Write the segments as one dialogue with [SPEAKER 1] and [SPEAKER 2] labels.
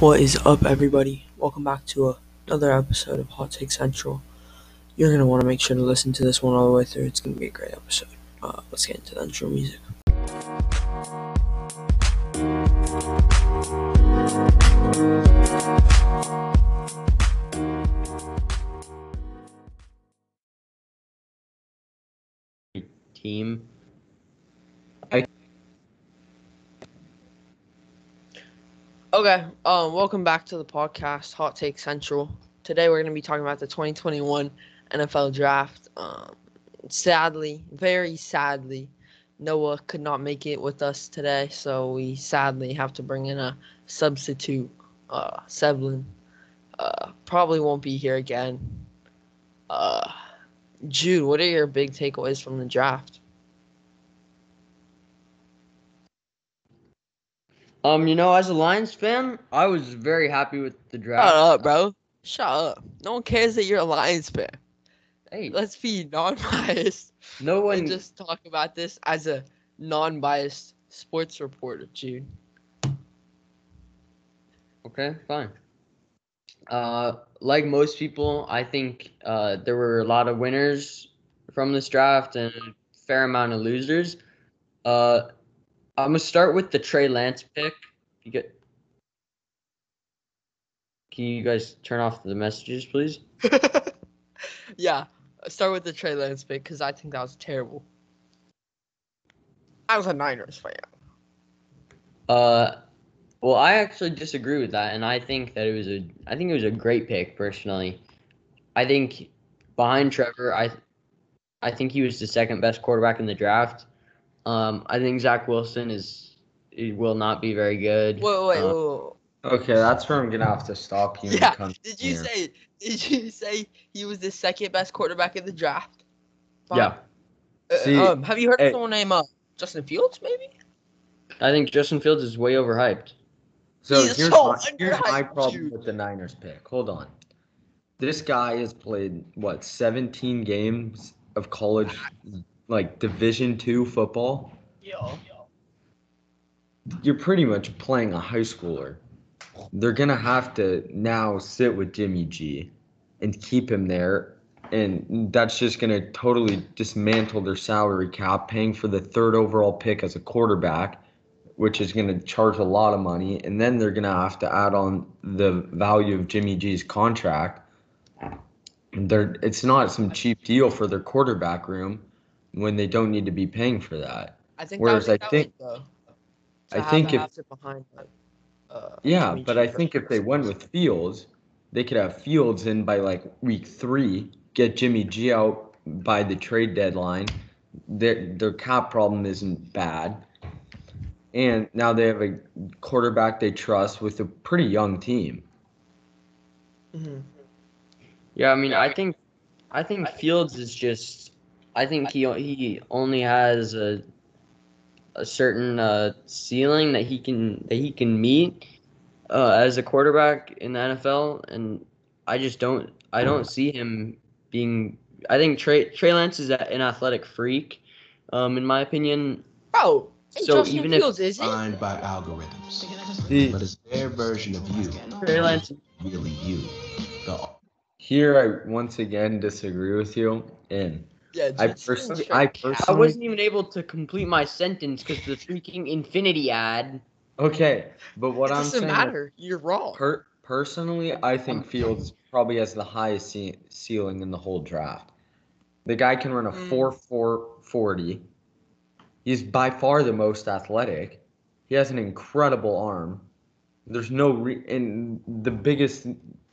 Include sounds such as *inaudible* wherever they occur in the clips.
[SPEAKER 1] What is up, everybody? Welcome back to another episode of Hot Take Central. You're going to want to make sure to listen to this one all the way through. It's going to be a great episode. Uh, let's get into the intro music.
[SPEAKER 2] team.
[SPEAKER 1] Okay, um, welcome back to the podcast, Hot Take Central. Today we're going to be talking about the 2021 NFL Draft. Um, sadly, very sadly, Noah could not make it with us today, so we sadly have to bring in a substitute, uh, Sevlin. Uh, probably won't be here again. Uh, Jude, what are your big takeaways from the draft?
[SPEAKER 2] Um, you know, as a Lions fan, I was very happy with the draft.
[SPEAKER 1] Shut up, bro. Shut up. No one cares that you're a Lions fan.
[SPEAKER 2] Hey,
[SPEAKER 1] Let's be non-biased
[SPEAKER 2] no one
[SPEAKER 1] just talk about this as a non-biased sports reporter, Jude.
[SPEAKER 2] Okay, fine. Uh, like most people, I think uh, there were a lot of winners from this draft and a fair amount of losers. Uh, I'm gonna start with the Trey Lance pick. You get. Can you guys turn off the messages, please? *laughs*
[SPEAKER 1] yeah, start with the Trey Lance pick because I think that was terrible. I was a Niners fan.
[SPEAKER 2] Uh, well, I actually disagree with that, and I think that it was a. I think it was a great pick personally. I think behind Trevor, I, I think he was the second best quarterback in the draft. Um, I think Zach Wilson is he will not be very good.
[SPEAKER 1] Wait, wait, wait, wait.
[SPEAKER 3] Okay, that's where I'm gonna have to stop you.
[SPEAKER 1] Yeah, Did you
[SPEAKER 3] here.
[SPEAKER 1] say? Did you *laughs* say he was the second best quarterback in the draft?
[SPEAKER 2] Yeah,
[SPEAKER 1] Uh,
[SPEAKER 3] See,
[SPEAKER 1] um, have you heard
[SPEAKER 3] hey-
[SPEAKER 1] of someone named uh, Justin Fields? Maybe.
[SPEAKER 2] I think Justin Fields is way overhyped.
[SPEAKER 3] So
[SPEAKER 1] He's
[SPEAKER 3] here's,
[SPEAKER 1] so
[SPEAKER 3] my, here's my problem
[SPEAKER 1] dude.
[SPEAKER 3] with the Niners pick. Hold on. This guy has played what 17 games of college, like Division two football.
[SPEAKER 1] Yo.
[SPEAKER 3] You're pretty much playing a high schooler. They're gonna have to now sit with Jimmy G, and keep him there, and that's just gonna totally dismantle their salary cap, paying for the third overall pick as a quarterback, which is gonna charge a lot of money, and then they're gonna have to add on the value of Jimmy G's contract. They're, it's not some cheap deal for their quarterback room when they don't need to be paying for that.
[SPEAKER 1] I think.
[SPEAKER 3] Whereas
[SPEAKER 1] that
[SPEAKER 3] I think-
[SPEAKER 1] talent, though,
[SPEAKER 3] I think if-
[SPEAKER 1] behind like, uh,
[SPEAKER 3] Yeah, but I think if they went with Fields, they could have Fields in by like week three, get Jimmy G out by the trade deadline. Their their cap problem isn't bad. And now they have a quarterback they trust with a pretty young team.
[SPEAKER 1] Mhm.
[SPEAKER 2] Yeah, I mean, I think, I think Fields is just. I think he he only has a, a certain uh, ceiling that he can that he can meet uh, as a quarterback in the NFL, and I just don't I don't see him being. I think Trey Trey Lance is an athletic freak, um, in my opinion.
[SPEAKER 1] Bro,
[SPEAKER 2] So
[SPEAKER 1] Justin
[SPEAKER 2] even if-
[SPEAKER 1] is it?
[SPEAKER 4] defined by algorithms,
[SPEAKER 3] The-
[SPEAKER 4] but it's their version of you,
[SPEAKER 2] Trey Lance,
[SPEAKER 4] really you. The
[SPEAKER 3] Here I once again disagree with you. And
[SPEAKER 1] Yeah,
[SPEAKER 3] I
[SPEAKER 1] Justin
[SPEAKER 3] personally I
[SPEAKER 1] cap.
[SPEAKER 2] I wasn't even able to complete my sentence because the freaking infinity ad.
[SPEAKER 3] Okay, but what
[SPEAKER 1] it
[SPEAKER 3] I'm
[SPEAKER 1] doesn't
[SPEAKER 3] saying
[SPEAKER 1] matter. You're wrong.
[SPEAKER 3] Per- personally, I think Fields probably has the highest ce- ceiling in the whole draft. The guy can run a
[SPEAKER 1] Mm.
[SPEAKER 3] 4 4 40. He's by far the most athletic. He has an incredible arm. There's no re- and the biggest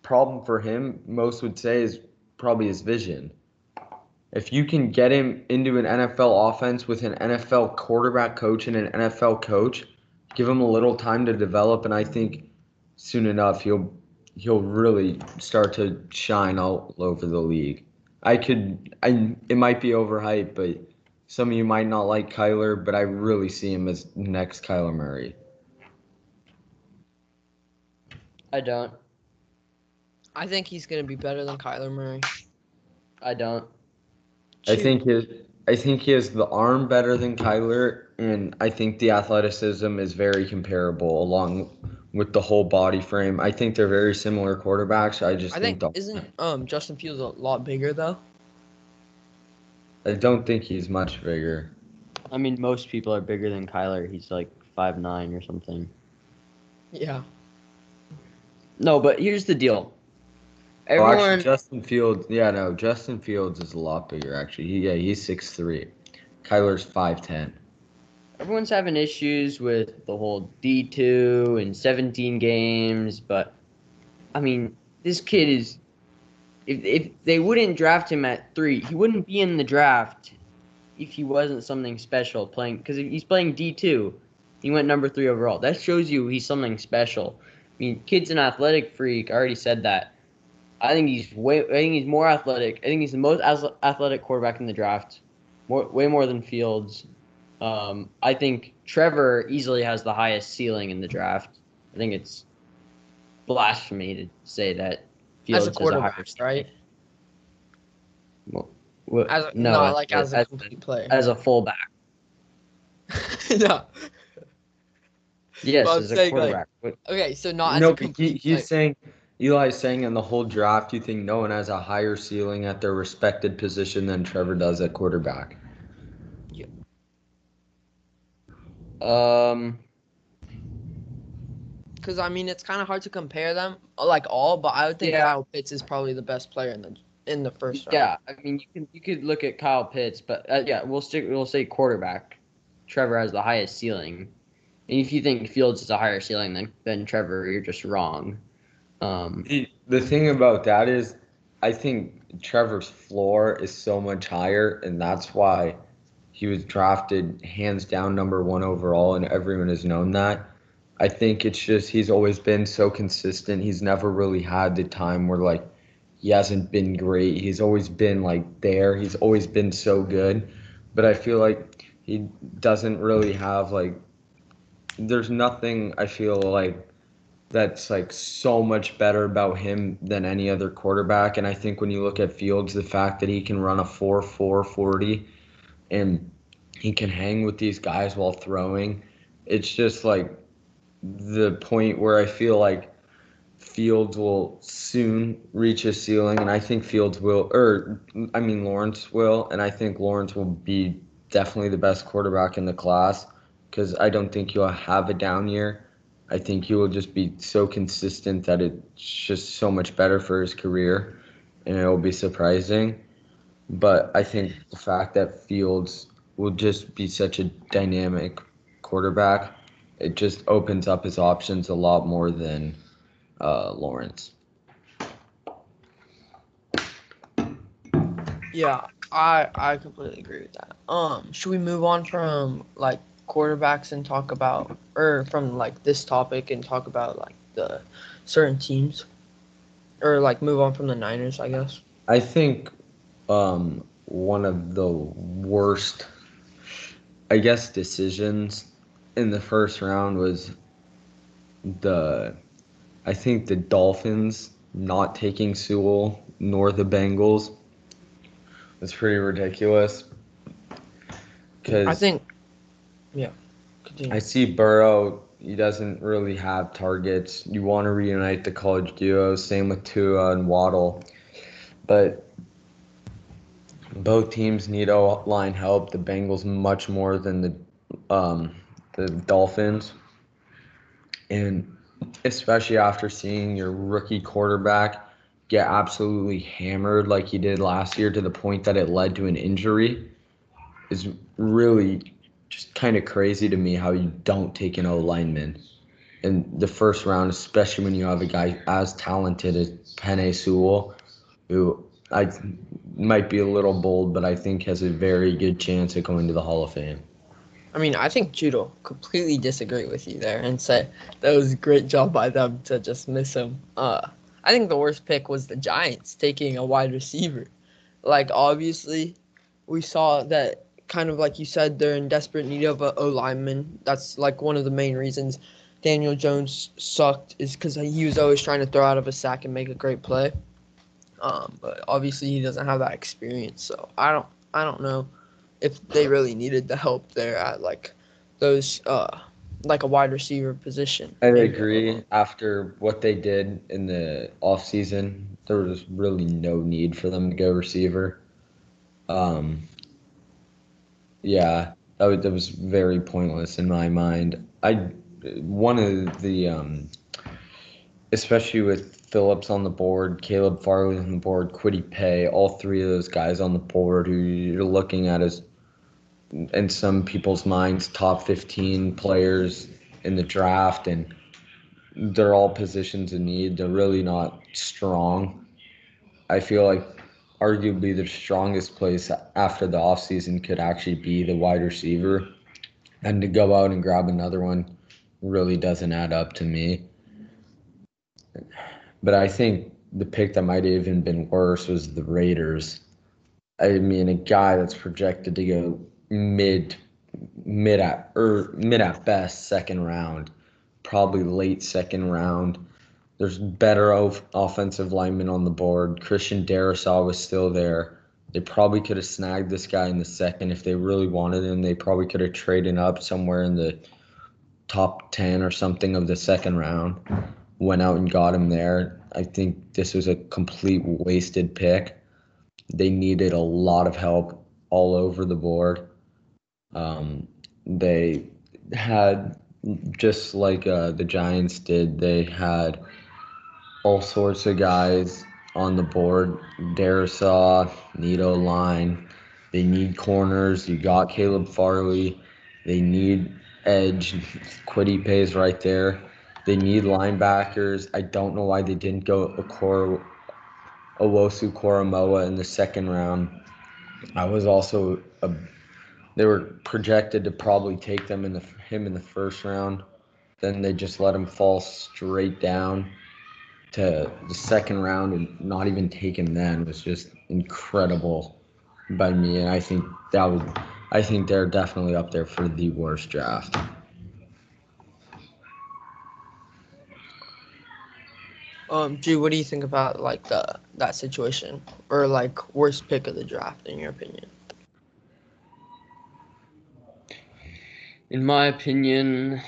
[SPEAKER 3] problem for him, most would say, is probably his vision. If you can get him into an NFL offense with an NFL quarterback coach and an NFL coach, give him a little time to develop, and I think soon enough he'll he'll really start to shine all over the league. I could I it might be overhyped, but some of you might not like Kyler, but I really see him as next Kyler Murray.
[SPEAKER 2] I don't.
[SPEAKER 1] I think he's gonna be better than Kyler Murray.
[SPEAKER 2] I don't.
[SPEAKER 3] I think his I think he has the arm better than Kyler, and I think the athleticism is very comparable along with the whole body frame. I think they're very similar quarterbacks. I just
[SPEAKER 1] I think
[SPEAKER 3] the,
[SPEAKER 1] isn't um Justin Fields a lot bigger though?
[SPEAKER 3] I don't think he's much bigger.
[SPEAKER 2] I mean, most people are bigger than Kyler. He's like five nine or something.
[SPEAKER 1] Yeah.
[SPEAKER 2] No, but here's the deal.
[SPEAKER 3] Oh, actually, Justin Fields. Yeah, no, Justin Fields is a lot bigger. Actually, he, yeah, he's six three. Kyler's five ten.
[SPEAKER 2] everyone's having issues with the whole D two and seventeen games, but I mean, this kid is. If if they wouldn't draft him at three, he wouldn't be in the draft if he wasn't something special playing because he's playing D two. He went number three overall. That shows you he's something special. I mean, kid's an athletic freak. I already said that. I think he's way. I think he's more athletic. I think he's the most athletic quarterback in the draft. More, way more than Fields. Um, I think Trevor easily has the highest ceiling in the draft. I think it's blasphemy to say that Fields
[SPEAKER 1] as a
[SPEAKER 2] has a higher
[SPEAKER 1] quarterback, right?
[SPEAKER 2] What-
[SPEAKER 1] As a,
[SPEAKER 2] no,
[SPEAKER 1] not like as a
[SPEAKER 2] as,
[SPEAKER 1] complete player.
[SPEAKER 2] as a fullback. *laughs*
[SPEAKER 1] no.
[SPEAKER 2] Yes,
[SPEAKER 1] Well,
[SPEAKER 2] as a
[SPEAKER 1] saying, like,
[SPEAKER 2] quarterback.
[SPEAKER 1] Okay, so not as
[SPEAKER 3] no,
[SPEAKER 1] a
[SPEAKER 3] but he, he's
[SPEAKER 1] player.
[SPEAKER 3] saying Eli's saying in the whole draft, you think no one has a higher ceiling at their respected position than Trevor does at quarterback.
[SPEAKER 2] um,
[SPEAKER 1] Because I mean, it's kind of hard to compare them like all, but I would think
[SPEAKER 2] Yeah.
[SPEAKER 1] Kyle Pitts is probably the best player in the in the first round.
[SPEAKER 2] yeah, I mean, you can you could look at Kyle Pitts, but uh, yeah, we'll stick. We'll say quarterback. Trevor has the highest ceiling, and if you think Fields has a higher ceiling than than Trevor, you're just wrong. Um,
[SPEAKER 3] The, the thing about that is, I think Trevor's floor is so much higher, and that's why he was drafted hands down number one overall, and everyone has known that. I think it's just he's always been so consistent. He's never really had the time where like he hasn't been great. He's always been like there. He's always been so good. But I feel like he doesn't really have like there's nothing I feel like that's like so much better about him than any other quarterback. And I think when you look at Fields, the fact that he can run a 4 4 40 and he can hang with these guys while throwing, it's just like the point where I feel like Fields will soon reach his ceiling. And I think Fields will, or I mean, Lawrence will. And I think Lawrence will be definitely the best quarterback in the class because I don't think he'll have a down year. I think he will just be so consistent that it's just so much better for his career, and it will be surprising. But I think the fact that Fields will just be such a dynamic quarterback, it just opens up his options a lot more than uh, Lawrence.
[SPEAKER 1] Yeah, I I completely agree with that. Um, should we move on from like quarterbacks and talk about, or from like this topic and talk about like the certain teams, or like move on from the Niners, I guess.
[SPEAKER 3] I think um, one of the worst, I guess, decisions in the first round was the, I think the Dolphins not taking Sewell nor the Bengals was pretty ridiculous. Because
[SPEAKER 1] I think, yeah. Continue.
[SPEAKER 3] I see Burrow. He doesn't really have targets. You want to reunite the college duo. Same with Tua and Waddle, but both teams need O line help. The Bengals much more than the um, the Dolphins, and especially after seeing your rookie quarterback get absolutely hammered like he did last year to the point that it led to an injury, is really just kind of crazy to me how you don't take an O lineman in the first round, especially when you have a guy as talented as Penei Sewell, who I might be a little bold, but I think has a very good chance at going to the Hall of Fame.
[SPEAKER 1] I mean, I think Judo completely disagree with you there and say that was a great job by them to just miss him. Uh, I think the worst pick was the Giants taking a wide receiver. Like, obviously, we saw that kind of like you said, they're in desperate need of a O lineman. That's like one of the main reasons Daniel Jones sucked is because he was always trying to throw out of a sack and make a great play. Um, but obviously, he doesn't have that experience, so I don't, I don't know if they really needed the help there at like those uh like a wide receiver position.
[SPEAKER 3] I agree. After what they did in the offseason, there was really no need for them to go receiver. Um, yeah, that was, that was very pointless in my mind. I one of the um, especially with Phillips on the board, Caleb Farley on the board, Kwity Paye, all three of those guys on the board who you're looking at as in some people's minds top 15 players in the draft and they're all positions in need. They're really not strong. I feel like arguably the strongest place after the offseason could actually be the wide receiver. And to go out and grab another one really doesn't add up to me. But I think the pick that might have even been worse was the Raiders. I mean, a guy that's projected to go mid, mid at or mid at best second round, probably late second round. There's better of offensive linemen on the board. Christian Darrisaw was still there. They probably could have snagged this guy in the second if they really wanted him. They probably could have traded up somewhere in the top 10 or something of the second round. Went out and got him there. I think this was a complete wasted pick. They needed a lot of help all over the board. Um, they had, just like uh, the Giants did, they had all sorts of guys on the board. Darrisaw, Nito line. They need corners. You got Caleb Farley. They need edge. Kwity Paye's right there. They need linebackers. I don't know why they didn't go Okoro, Owusu-Koramoah in the second round. I was also a, they were projected to probably take them in the him in the first round. Then they just let him fall straight down to the second round and not even take him then was just incredible by me. And I think that would I think they're definitely up there for the worst draft.
[SPEAKER 1] Um, G, what do you think about like the that situation or like worst pick of the draft in your opinion?
[SPEAKER 2] In my opinion,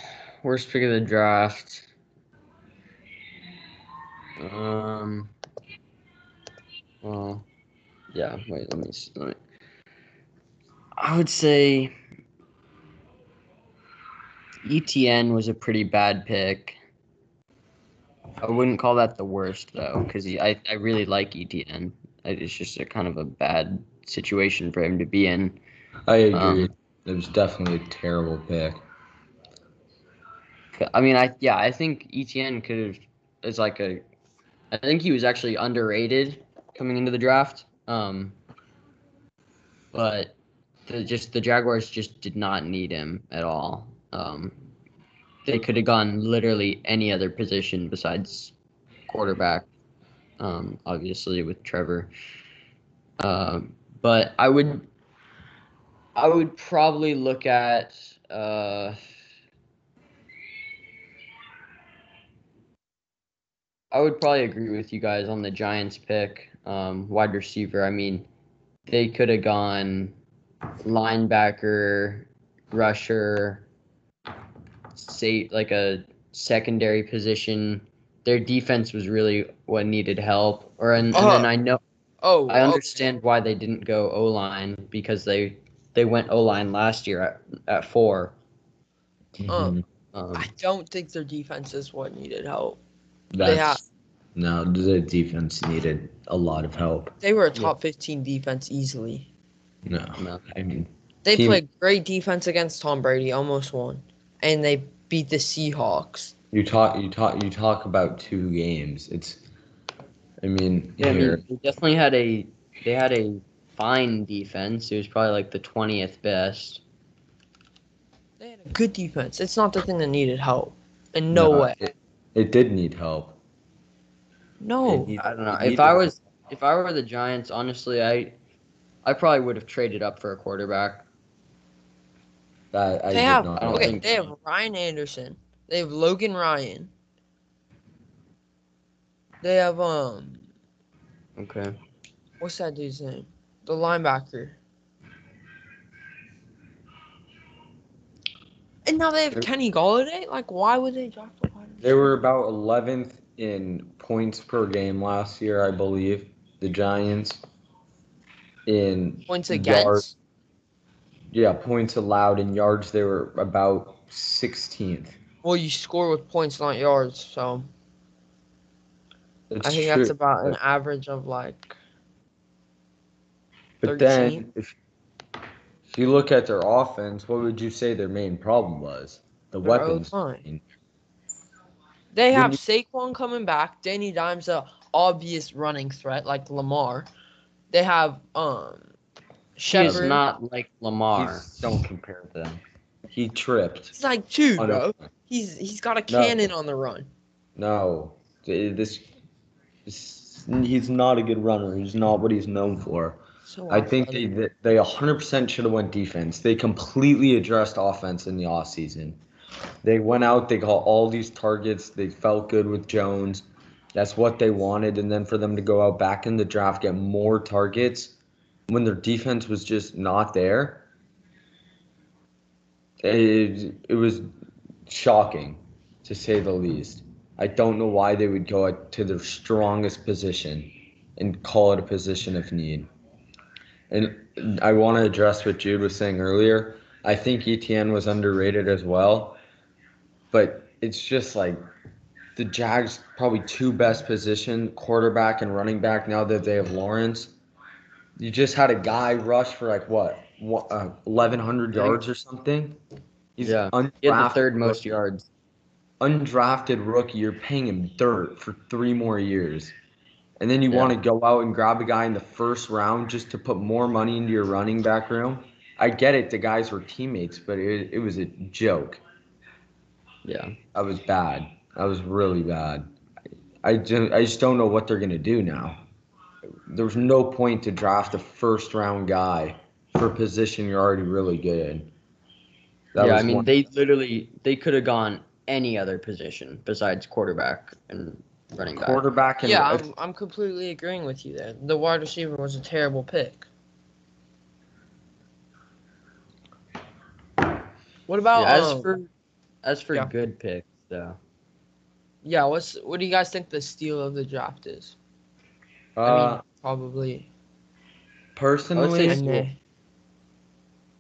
[SPEAKER 2] worst pick of the draft. Um. Well, yeah. Wait. Let me. s- Let me. I would say Etienne was a pretty bad pick. I wouldn't call that the worst though, because I I really like Etienne. It's just a kind of a bad situation for him to be in.
[SPEAKER 3] I agree.
[SPEAKER 2] Um,
[SPEAKER 3] it was definitely a terrible pick.
[SPEAKER 2] I mean, I yeah, I think Etienne could have is like a. I think he was actually underrated coming into the draft. Um, but the, just the Jaguars just did not need him at all. Um, they could have gone literally any other position besides quarterback. Um, obviously with Trevor. Um, but I would. I would probably look at. Uh, I would probably agree with you guys on the Giants pick. Um, wide receiver. I mean, they could have gone linebacker, rusher, say like a secondary position. Their defense was really what needed help. Or and, and then
[SPEAKER 1] Uh,
[SPEAKER 2] I know
[SPEAKER 1] Oh,
[SPEAKER 2] I
[SPEAKER 1] okay.
[SPEAKER 2] understand why they didn't go O line because they they went O line last year at at four.
[SPEAKER 3] Mhm.
[SPEAKER 2] Um,
[SPEAKER 1] I don't think their defense is what needed help.
[SPEAKER 3] That's,
[SPEAKER 1] have-
[SPEAKER 3] no, the defense needed a lot of help.
[SPEAKER 1] They were a
[SPEAKER 2] Yeah.
[SPEAKER 1] top 15 defense easily.
[SPEAKER 3] No,
[SPEAKER 2] No.
[SPEAKER 3] I mean,
[SPEAKER 1] They
[SPEAKER 3] Team-
[SPEAKER 1] played great defense against Tom Brady, almost won, and they beat the Seahawks.
[SPEAKER 3] you talk, you talk, you talk about two games. It's, I mean,
[SPEAKER 2] yeah, I mean, they definitely had a they had a fine defense. It was probably like the twentieth best.
[SPEAKER 1] They had a good defense. It's not the thing that needed help. In no, way.
[SPEAKER 3] It, it did need help.
[SPEAKER 1] No.
[SPEAKER 3] It need-
[SPEAKER 2] I don't know. If I was if I were the Giants, honestly, I I probably would have traded up for a quarterback.
[SPEAKER 3] that, I
[SPEAKER 1] they have
[SPEAKER 3] not
[SPEAKER 2] I don't
[SPEAKER 1] okay.
[SPEAKER 2] think
[SPEAKER 1] They have. Ryan Anderson. They have Logan Ryan. They have um,
[SPEAKER 2] Okay.
[SPEAKER 1] what's that dude's name? The linebacker. And now they have Kenny Golladay. Like, why would they draft a wide
[SPEAKER 3] They were about 11th in points per game last year, I believe. The Giants. In
[SPEAKER 1] points
[SPEAKER 3] yards-
[SPEAKER 1] against?
[SPEAKER 3] yeah, points allowed in yards, they were about 16th.
[SPEAKER 1] Well, you score with points, not yards. So
[SPEAKER 3] It's
[SPEAKER 1] I think
[SPEAKER 3] true.
[SPEAKER 1] that's about an average of like.
[SPEAKER 3] But
[SPEAKER 1] 13.
[SPEAKER 3] then, if, if you look at their offense, what would you say their main problem was? The
[SPEAKER 1] Their
[SPEAKER 3] weapons.
[SPEAKER 1] O-line. They have
[SPEAKER 3] you-
[SPEAKER 1] Saquon coming back. Danny Dimes a obvious running threat like Lamar. They have um
[SPEAKER 2] He's not like Lamar.
[SPEAKER 3] He's- don't compare them. He tripped.
[SPEAKER 1] He's like two,
[SPEAKER 3] on
[SPEAKER 1] bro.
[SPEAKER 3] a-
[SPEAKER 1] He's he's got a
[SPEAKER 3] No.
[SPEAKER 1] cannon on the run.
[SPEAKER 3] No, this, this he's not a good runner. He's not what he's known for.
[SPEAKER 1] So
[SPEAKER 3] I think they
[SPEAKER 1] athletic.
[SPEAKER 3] they 100% should have went defense. They completely addressed offense in the offseason. They went out, they got all these targets. They felt good with Jones. That's what they wanted. And then for them to go out back in the draft, get more targets when their defense was just not there, it, it was shocking to say the least. I don't know why they would go to their strongest position and call it a position of need. And I want to address what Jude was saying earlier. I think Etienne was underrated as well, but it's just like the Jags probably two best position quarterback and running back now that they have Lawrence. You just had a guy rush for like what, what uh, eleven hundred yards or something. He's
[SPEAKER 2] Yeah.
[SPEAKER 3] undrafted,
[SPEAKER 2] He the third most yards.
[SPEAKER 3] Undrafted rookie, you're paying him dirt for three more years. And then you
[SPEAKER 2] Yeah.
[SPEAKER 3] want to go out and grab a guy in the first round just to put more money into your running back room. I get it, the guys were teammates, but it, it was a joke.
[SPEAKER 2] Yeah.
[SPEAKER 3] I was bad. I was really bad. I just, I just don't know what they're gonna do now. There was no point to draft a first round guy for a position you're already really good in. That
[SPEAKER 2] yeah,
[SPEAKER 3] was
[SPEAKER 2] I mean
[SPEAKER 3] one-
[SPEAKER 2] they literally they could have gone any other position besides quarterback and running back.
[SPEAKER 3] quarterback and
[SPEAKER 1] Yeah, I'm, I'm completely agreeing with you there. The wide receiver was a terrible pick. What about
[SPEAKER 2] Yeah, as
[SPEAKER 1] um,
[SPEAKER 2] for as for
[SPEAKER 1] yeah.
[SPEAKER 2] good picks though.
[SPEAKER 1] yeah? What's what do you guys think the steal of the draft is? I
[SPEAKER 3] uh,
[SPEAKER 1] mean, probably.
[SPEAKER 3] personally,
[SPEAKER 2] say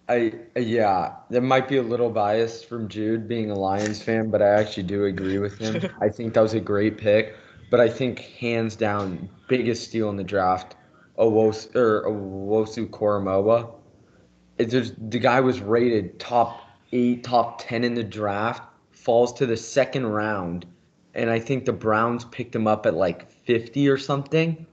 [SPEAKER 3] I yeah, there might be a little bias from Jude being a Lions fan, but I actually do agree with him. *laughs* I think that was a great pick, but I think hands down biggest steal in the draft, Owusu or Owusu-Koramoah. It just the guy was rated top eight, top ten in the draft, falls to the second round, and I think the Browns picked him up at like fifty or something.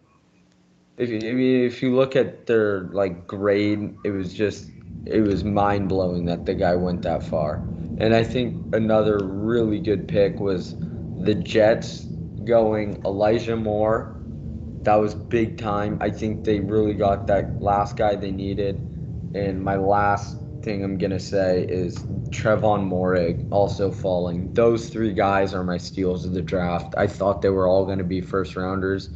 [SPEAKER 3] If you, I mean, if you look at their like grade, it was just it was mind blowing that the guy went that far. And I think another really good pick was the Jets going Elijah Moore. That was big time. I think they really got that last guy they needed. And my last thing I'm gonna say is Trevon Moehrig also falling. Those three guys are my steals of the draft. I thought they were all gonna be first rounders.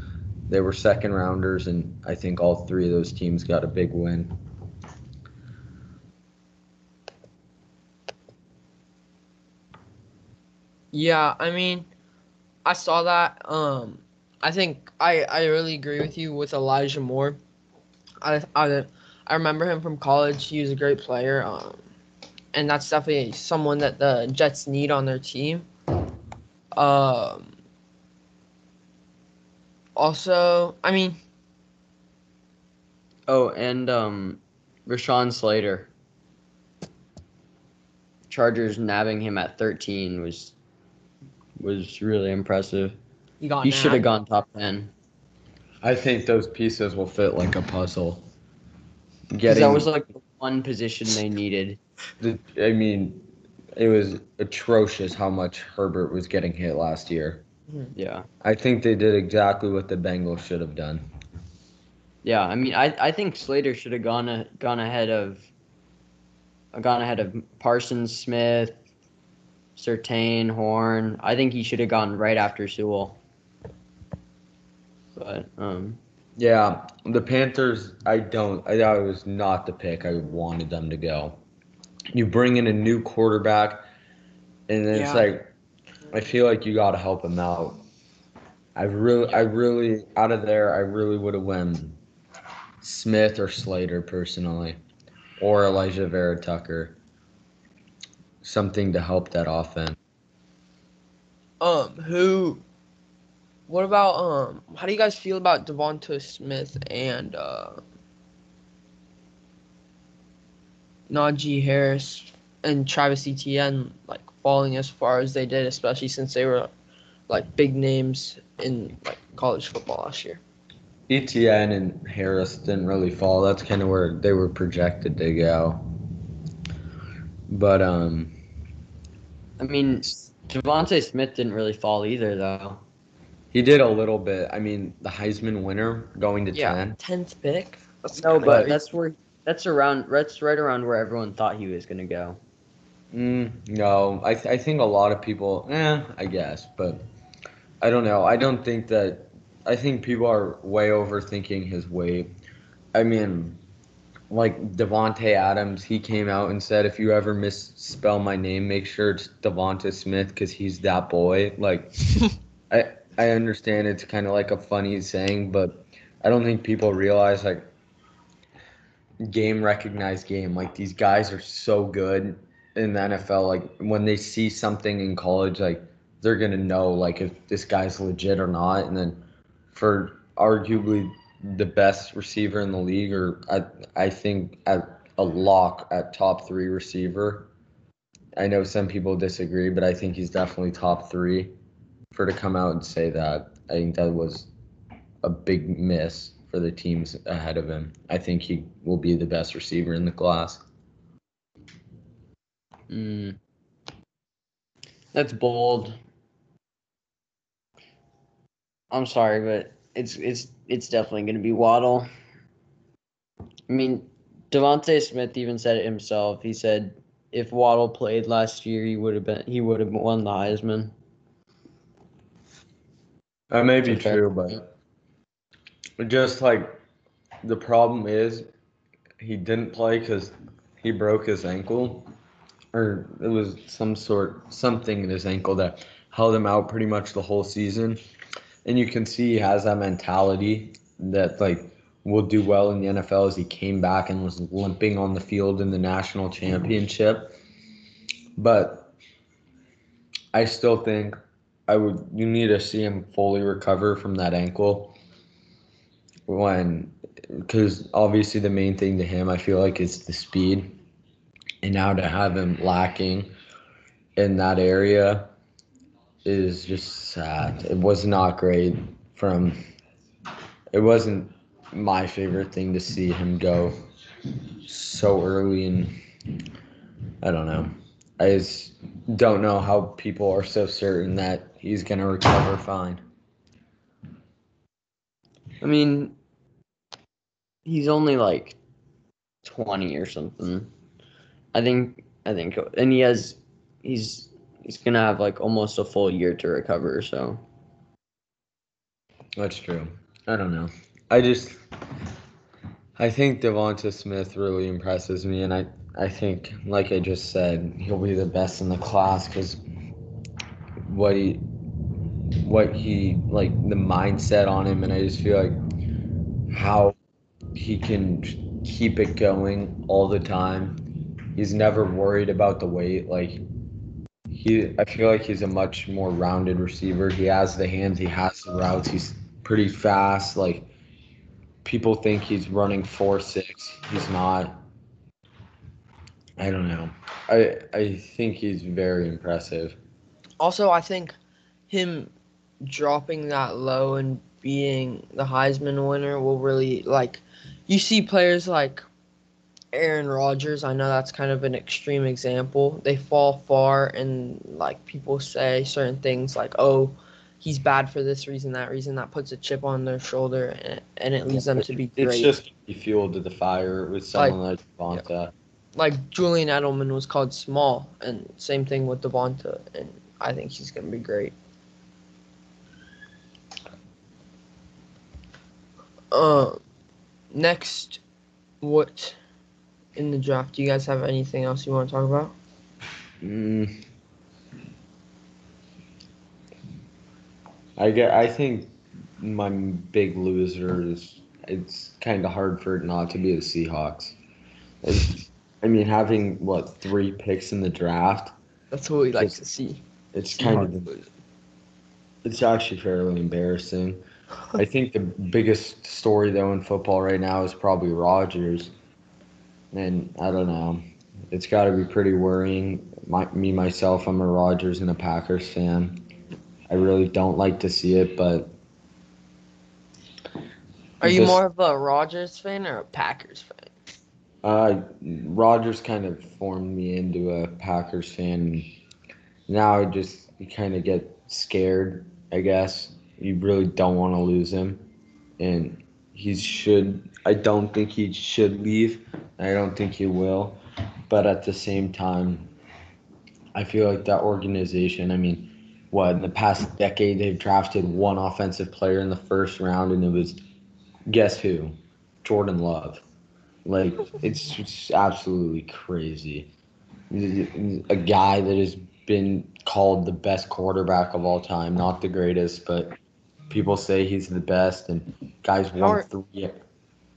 [SPEAKER 3] They were second rounders, and I think all three of those teams got a big win.
[SPEAKER 1] Yeah, I mean, I saw that. Um, I think I I really agree with you with Elijah Moore. I I I remember him from college. He was a great player. Um, and that's definitely someone that the Jets need on their team. Um. Also, I mean,
[SPEAKER 2] Oh, and um Rashawn Slater. Chargers nabbing him at 13 was was really impressive.
[SPEAKER 1] you got
[SPEAKER 2] He should have gone top 10.
[SPEAKER 3] I think those pieces will fit like a puzzle. Getting,
[SPEAKER 2] that was like the one position they needed.
[SPEAKER 3] the, I mean, it was atrocious how much Herbert was getting hit last year.
[SPEAKER 2] Yeah.
[SPEAKER 3] I think they did exactly what the Bengals should have done.
[SPEAKER 2] Yeah, I mean, I, I think Slater should have gone a, gone ahead of gone ahead of Parsons, Smith, Surtain, Horn. I think he should have gone right after Sewell. But um,
[SPEAKER 3] Yeah, the Panthers. I don't. I that was not the pick I wanted them to go. You bring in a new quarterback. and it's
[SPEAKER 1] Yeah.
[SPEAKER 3] like I feel like you got to help him out. I really, I really, out of there, I really would have went Smith or Slater personally, or Alijah Vera-Tucker. Something to help that offense.
[SPEAKER 1] Um, who? What about um? How do you guys feel about Devonta Smith and uh, Najee Harris and Travis Etienne like falling as far as they did, especially since they were like big names in like college football last year.
[SPEAKER 3] Etienne and Harris didn't really fall. That's kind of where they were projected to go. But um,
[SPEAKER 2] I mean, Devonta Smith didn't really fall either, though.
[SPEAKER 3] He did a little bit. I mean, the Heisman winner going to
[SPEAKER 1] Yeah,
[SPEAKER 3] ten.
[SPEAKER 1] tenth pick. That's
[SPEAKER 2] No, but
[SPEAKER 1] crazy.
[SPEAKER 2] that's where that's around. That's right around where everyone thought he was gonna go.
[SPEAKER 3] Mm, no, I, th- I think a lot of people, eh, I guess, but I don't know. I don't think that. I think people are way overthinking his weight. I mean, like Davante Adams, he came out and said, if you ever misspell my name, make sure it's Devonta Smith because he's that boy. Like, *laughs* I I understand it's kind of like a funny saying, but I don't think people realize like game recognized game. Like these guys are so good in the NFL, like when they see something in college, like they're gonna know like if this guy's legit or not. And then for arguably the best receiver in the league, or I I think at a lock at top three receiver. I know some people disagree, but I think he's definitely top three. For to come out and say that, I think that was a big miss for the teams ahead of him. I think he will be the best receiver in the class.
[SPEAKER 2] Mm. That's bold. I'm sorry, but it's it's it's definitely going to be Waddle. I mean, Devonta Smith even said it himself. He said if Waddle played last year, he would have been he would have won the Heisman.
[SPEAKER 3] That may be
[SPEAKER 2] Okay.
[SPEAKER 3] true, but just like the problem is he didn't play because he broke his ankle, or it was some sort something in his ankle that held him out pretty much the whole season. And you can see he has that mentality that like will do well in the NFL as he came back and was limping on the field in the national championship. But I still think I would you need to see him fully recover from that ankle when because obviously the main thing to him I feel like is the speed and now to have him lacking in that area is just sad. It was not great from it wasn't my favorite thing to see him go so early and I don't know. I just don't know how people are so certain that he's gonna recover fine.
[SPEAKER 2] I mean, he's only like 20 or something. I think I think and he has he's he's going to have like almost a full year to recover, so
[SPEAKER 3] That's true. I don't know. I just I think Devonta Smith really impresses me, and I I think, like I just said, he'll be the best in the class because what he what he like the mindset on him, and I just feel like how he can keep it going all the time. He's never worried about the weight. Like he, I feel like he's a much more rounded receiver. He has the hands, he has the routes. He's pretty fast. Like people think he's running four six. He's not. I don't know. I I think he's very impressive.
[SPEAKER 1] Also, I think him dropping that low and being the Heisman winner will really like. You see players like Aaron Rodgers. I know that's kind of an extreme example. They fall far, and like people say certain things like, "Oh, he's bad for this reason, that reason." That puts a chip on their shoulder, and, and it leads them to be great.
[SPEAKER 3] It's just he fueled to the fire with someone like, Devonta.
[SPEAKER 1] like Julian Edelman was called small, and same thing with Devonta, and I think he's gonna be great. Uh, next, what in the draft? Do you guys have anything else you want to talk about?
[SPEAKER 3] Mm. I get. I think my big loser is it's kind of hard for it not to be the Seahawks. It's, I mean, having what three picks in the draft.
[SPEAKER 1] That's what we like to see.
[SPEAKER 3] It's kind of. It's actually fairly embarrassing. I think the biggest story though in football right now is probably Rodgers, and I don't know. It's got to be pretty worrying. My, me myself, I'm a Rodgers and a Packers fan. I really don't like to see it, but
[SPEAKER 1] Are you
[SPEAKER 3] Just-
[SPEAKER 1] more of a Rodgers fan or a Packers fan?
[SPEAKER 3] Uh, Rodgers kind of formed me into a Packers fan. Now I just kind of get scared. I guess you really don't want to lose him, and he should. I don't think he should leave. I don't think he will, but at the same time, I feel like that organization. I mean, what in the past decade they've drafted one offensive player in the first round, and it was guess who, Jordan Love. Like it's just absolutely crazy. A guy that has been called the best quarterback of all time, not the greatest, but people say he's the best. And guys won
[SPEAKER 1] are-
[SPEAKER 3] three,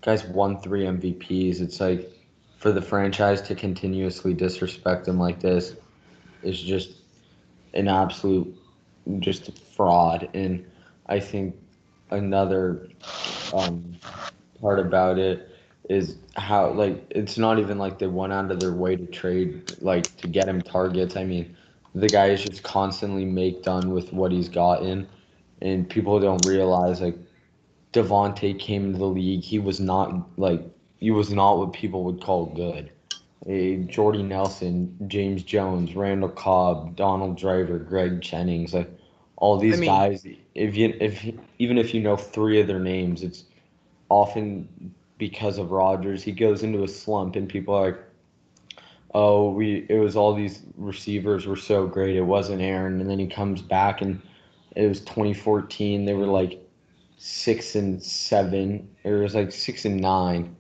[SPEAKER 3] guys won three MVPs. It's like for the franchise to continuously disrespect him like this is just an absolute just fraud. And I think another um, part about it is how like it's not even like they went out of their way to trade like to get him targets. I mean, the guy is just constantly make done with what he's gotten, and people don't realize like Davante came into the league. He was not like he was not what people would call good. A Jordy Nelson, James Jones, Randall Cobb, Donald Driver, Greg Jennings, like all these
[SPEAKER 1] I mean-
[SPEAKER 3] guys. If you if even if you know three of their names, it's often because of Rodgers. He goes into a slump, and people are like, "Oh, we it was all these receivers were so great. It wasn't Aaron." And then he comes back, and it was 2014. They were like six and seven. Or it was like six and nine.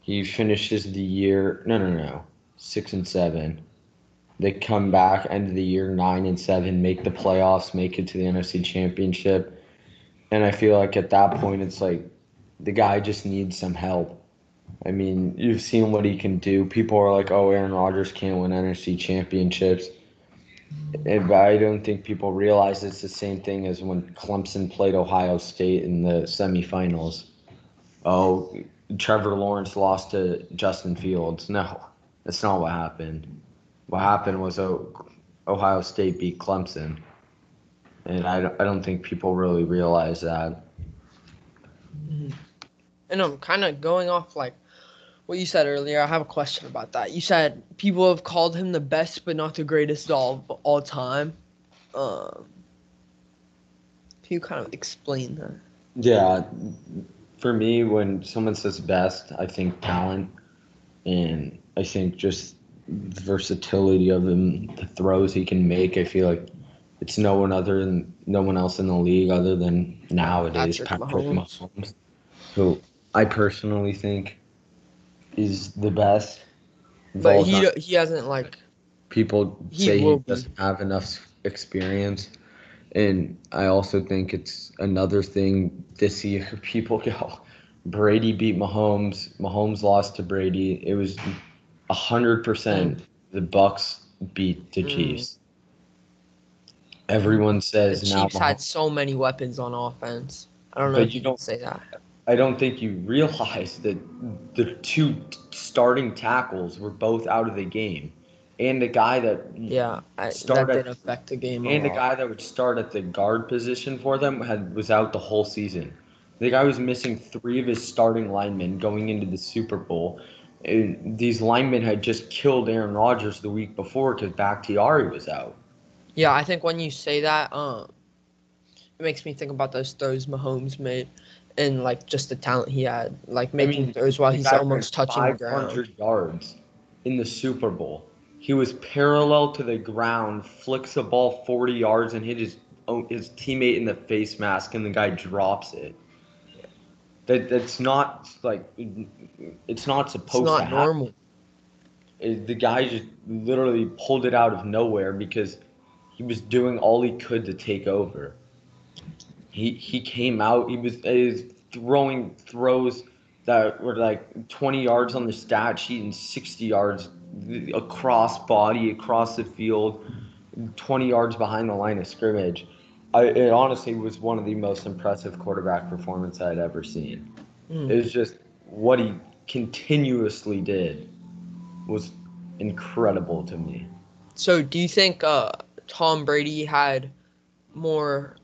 [SPEAKER 3] He finishes the year. No, no, no, six and seven. They come back end of the year nine and seven, make the playoffs, make it to the NFC Championship, and I feel like at that point it's like the guy just needs some help. I mean, you've seen what he can do. People are like, "Oh, Aaron Rodgers can't win NFC championships," but I don't think people realize it's the same thing as when Clemson played Ohio State in the semifinals. Oh, Trevor Lawrence lost to Justin Fields. No, that's not what happened. What happened was oh, Ohio State beat Clemson, and I, I don't think people really realize that.
[SPEAKER 1] And I'm kind of going off like what you said earlier. I have a question about that. You said people have called him the best, but not the greatest doll of all time. Um, can you kind of explain that?
[SPEAKER 3] Yeah, for me, when someone says best, I think talent, and I think just the versatility of him, the throws he can make. I feel like it's no one other than no one else in the league other than nowadays
[SPEAKER 1] Patrick
[SPEAKER 3] Patrick,
[SPEAKER 1] Mahomes.
[SPEAKER 3] Mahomes, who I personally think is the best.
[SPEAKER 1] But he
[SPEAKER 3] time.
[SPEAKER 1] he hasn't like
[SPEAKER 3] people
[SPEAKER 1] He
[SPEAKER 3] say he
[SPEAKER 1] be.
[SPEAKER 3] doesn't have enough experience and i also think it's another thing this *laughs* year people go brady beat mahomes mahomes lost to brady it was 100% the bucks beat the
[SPEAKER 1] Mm.
[SPEAKER 3] chiefs everyone
[SPEAKER 1] the
[SPEAKER 3] says now
[SPEAKER 1] Chiefs had so many weapons on offense. I don't know
[SPEAKER 3] But
[SPEAKER 1] if
[SPEAKER 3] you don't
[SPEAKER 1] say that.
[SPEAKER 3] I don't think you realize that the two starting tackles were both out of the game and the guy that
[SPEAKER 1] Yeah, I, that did affect the game.
[SPEAKER 3] And the guy that would start at the guard position for them had was out the whole season. The guy was missing three of his starting linemen going into the Super Bowl. And these linemen had just killed Aaron Rodgers the week before because Bakhtiari was out.
[SPEAKER 1] Yeah, I think when you say that, um, it makes me think about those throws Mahomes made, and like just the talent he had, like making
[SPEAKER 3] mean,
[SPEAKER 1] throws while he's almost touching the ground.
[SPEAKER 3] 500 yards in the Super Bowl. He was parallel to the ground, flicks a ball 40 yards, and hit his own, his teammate in the face mask, and the guy drops it. That that's not like it's not supposed It's
[SPEAKER 1] not
[SPEAKER 3] to happen.
[SPEAKER 1] normal.
[SPEAKER 3] It- the guy just literally pulled it out of nowhere because he was doing all he could to take over. He he came out. He was, he was throwing throws that were like 20 yards on the stat sheet and 60 yards across body, across the field, 20 yards behind the line of scrimmage. I, it honestly was one of the most impressive quarterback performance I'd ever seen.
[SPEAKER 1] Mm.
[SPEAKER 3] It was just what he continuously did was incredible to me.
[SPEAKER 1] So, do you think uh, Tom Brady had more?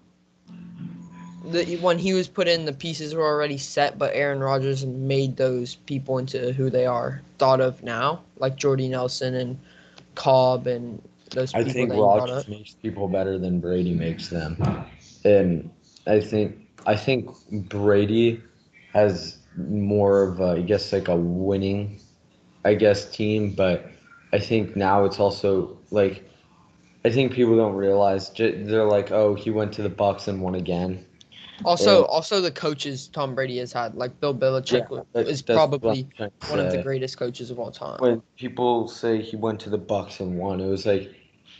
[SPEAKER 1] The, when he was put in, the pieces were already set, but Aaron Rodgers made those people into who they are thought of now, like Jordy Nelson and Cobb and those people. I think
[SPEAKER 3] Rodgers makes people better than Brady makes them, and I think I think Brady has more of a, I guess like a winning, I guess team, but I think now it's also like I think people don't realize they're like, oh, he went to the Bucs and won again.
[SPEAKER 1] Also,
[SPEAKER 3] Yeah.
[SPEAKER 1] also the coaches Tom Brady has had, like Bill Belichick, wa-
[SPEAKER 3] that-
[SPEAKER 1] is
[SPEAKER 3] that's
[SPEAKER 1] probably
[SPEAKER 3] trying to
[SPEAKER 1] one of the greatest coaches of all time.
[SPEAKER 3] when people say he went to the Bucs and won, it was like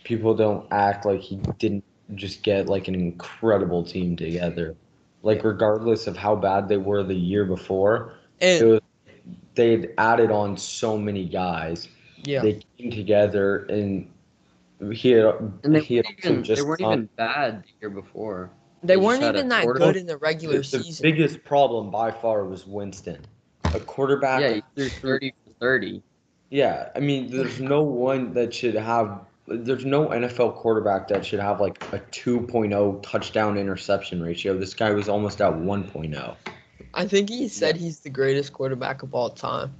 [SPEAKER 3] people don't act like he didn't just get like an incredible team together. Like regardless of how bad they were the year before, it was they'd added on so many guys.
[SPEAKER 1] yeah,
[SPEAKER 3] They came together and he had
[SPEAKER 2] And they
[SPEAKER 3] he had
[SPEAKER 2] weren't even, they weren't
[SPEAKER 3] signed-
[SPEAKER 2] even bad the year before.
[SPEAKER 1] They
[SPEAKER 2] they
[SPEAKER 1] weren't even that good in the regular
[SPEAKER 3] the, the
[SPEAKER 1] season.
[SPEAKER 3] biggest problem by far was Winston. A quarterback
[SPEAKER 2] Yeah, he threw 30 for 30.
[SPEAKER 3] Yeah, I mean, there's no one that should have. There's no NFL quarterback that should have like a 2.0 touchdown interception ratio. This guy was almost at 1.0.
[SPEAKER 1] I think he said he's the greatest quarterback of all time.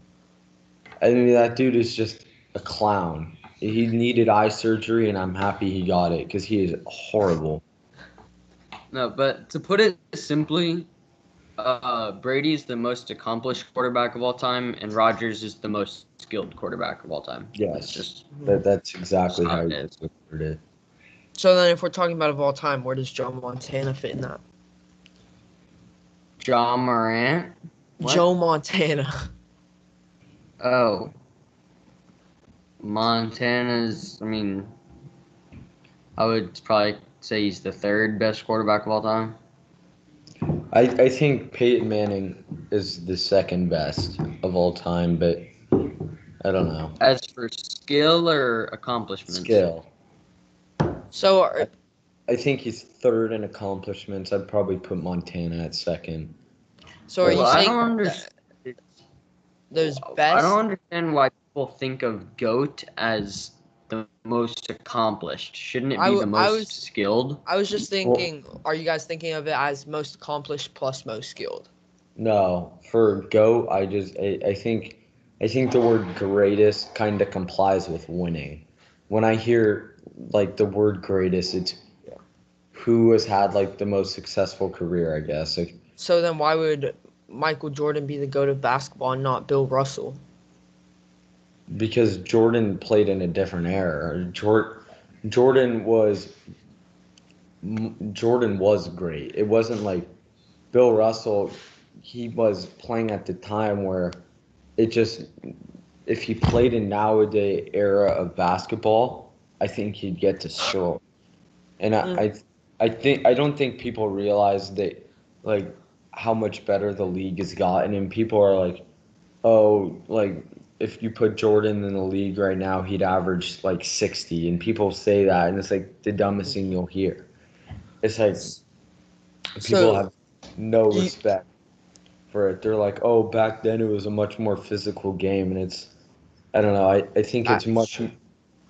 [SPEAKER 3] I mean, that dude is just a clown. He needed eye surgery, and I'm happy he got it because he is horrible.
[SPEAKER 2] No, but to put it simply, uh, Brady's the most accomplished quarterback of all time, and Rodgers is the most skilled quarterback of all time.
[SPEAKER 3] Yes.
[SPEAKER 2] It's just
[SPEAKER 3] That, that's exactly how
[SPEAKER 2] it
[SPEAKER 3] is. It.
[SPEAKER 1] So then, if we're talking about of all time, where does Joe Montana fit in that?
[SPEAKER 2] John Morant. What?
[SPEAKER 1] Joe Montana.
[SPEAKER 2] Oh. Montana's, I mean, I would probably say he's the third best quarterback of all time.
[SPEAKER 3] I, I think Peyton Manning is the second best of all time, but I don't know.
[SPEAKER 2] As for skill or accomplishment?
[SPEAKER 3] Skill.
[SPEAKER 1] So are,
[SPEAKER 3] I think he's third in accomplishments. I'd probably put Montana at second.
[SPEAKER 1] so are you
[SPEAKER 2] Well, I
[SPEAKER 1] saying
[SPEAKER 2] don't
[SPEAKER 1] that
[SPEAKER 2] understand.
[SPEAKER 1] there's
[SPEAKER 2] I don't understand why people think of GOAT as the most accomplished. Shouldn't it be
[SPEAKER 1] I w-
[SPEAKER 2] the
[SPEAKER 1] I
[SPEAKER 2] most
[SPEAKER 1] was-
[SPEAKER 2] skilled?
[SPEAKER 1] I was just thinking, are you guys thinking of it as most accomplished plus most skilled?
[SPEAKER 3] No, for GOAT, I just I, I think I think the word greatest kind of complies with winning. When I hear like the word greatest, it's who has had like the most successful career, I guess. Like
[SPEAKER 1] So then, why would Michael Jordan be the goat of basketball and not Bill Russell?
[SPEAKER 3] Because Jordan played in a different era. Jor- Jordan was Jordan was great. It wasn't like Bill Russell. He was playing at the time where it just if he played in nowadays era of basketball, I think he'd get destroyed. And I,
[SPEAKER 1] Mm.
[SPEAKER 3] I, I think I don't think people realize that like how much better the league has gotten, and people are like, oh, like if you put Jordan in the league right now, he'd average like 60. And people say that, and it's like the dumbest thing you'll hear. It's like people
[SPEAKER 1] So,
[SPEAKER 3] have no
[SPEAKER 1] you-
[SPEAKER 3] respect for it. They're like, oh, back then it was a much more physical game. And it's, I don't know, I, I think it's
[SPEAKER 1] That's
[SPEAKER 3] much.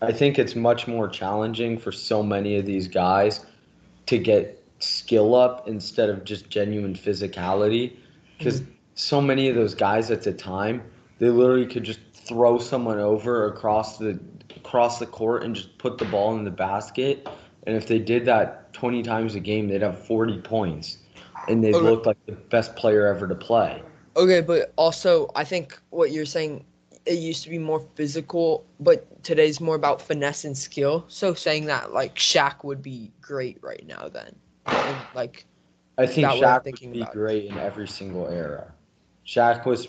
[SPEAKER 3] I think it's much more challenging for so many of these guys to get skill up instead of just genuine physicality. Because mm-hmm. so many of those guys at the time, they literally could just throw someone over across the across the court and just put the ball in the basket. And if they did that 20 times a game, they'd have 40 points. And they
[SPEAKER 1] Okay.
[SPEAKER 3] looked like the best player ever to play.
[SPEAKER 1] Okay, but also I think what you're saying it used to be more physical, but today's more about finesse and skill. So saying that like Shaq would be great right now then. And like
[SPEAKER 3] I think
[SPEAKER 1] That way of
[SPEAKER 3] Shaq would be great in every single era. Shaq was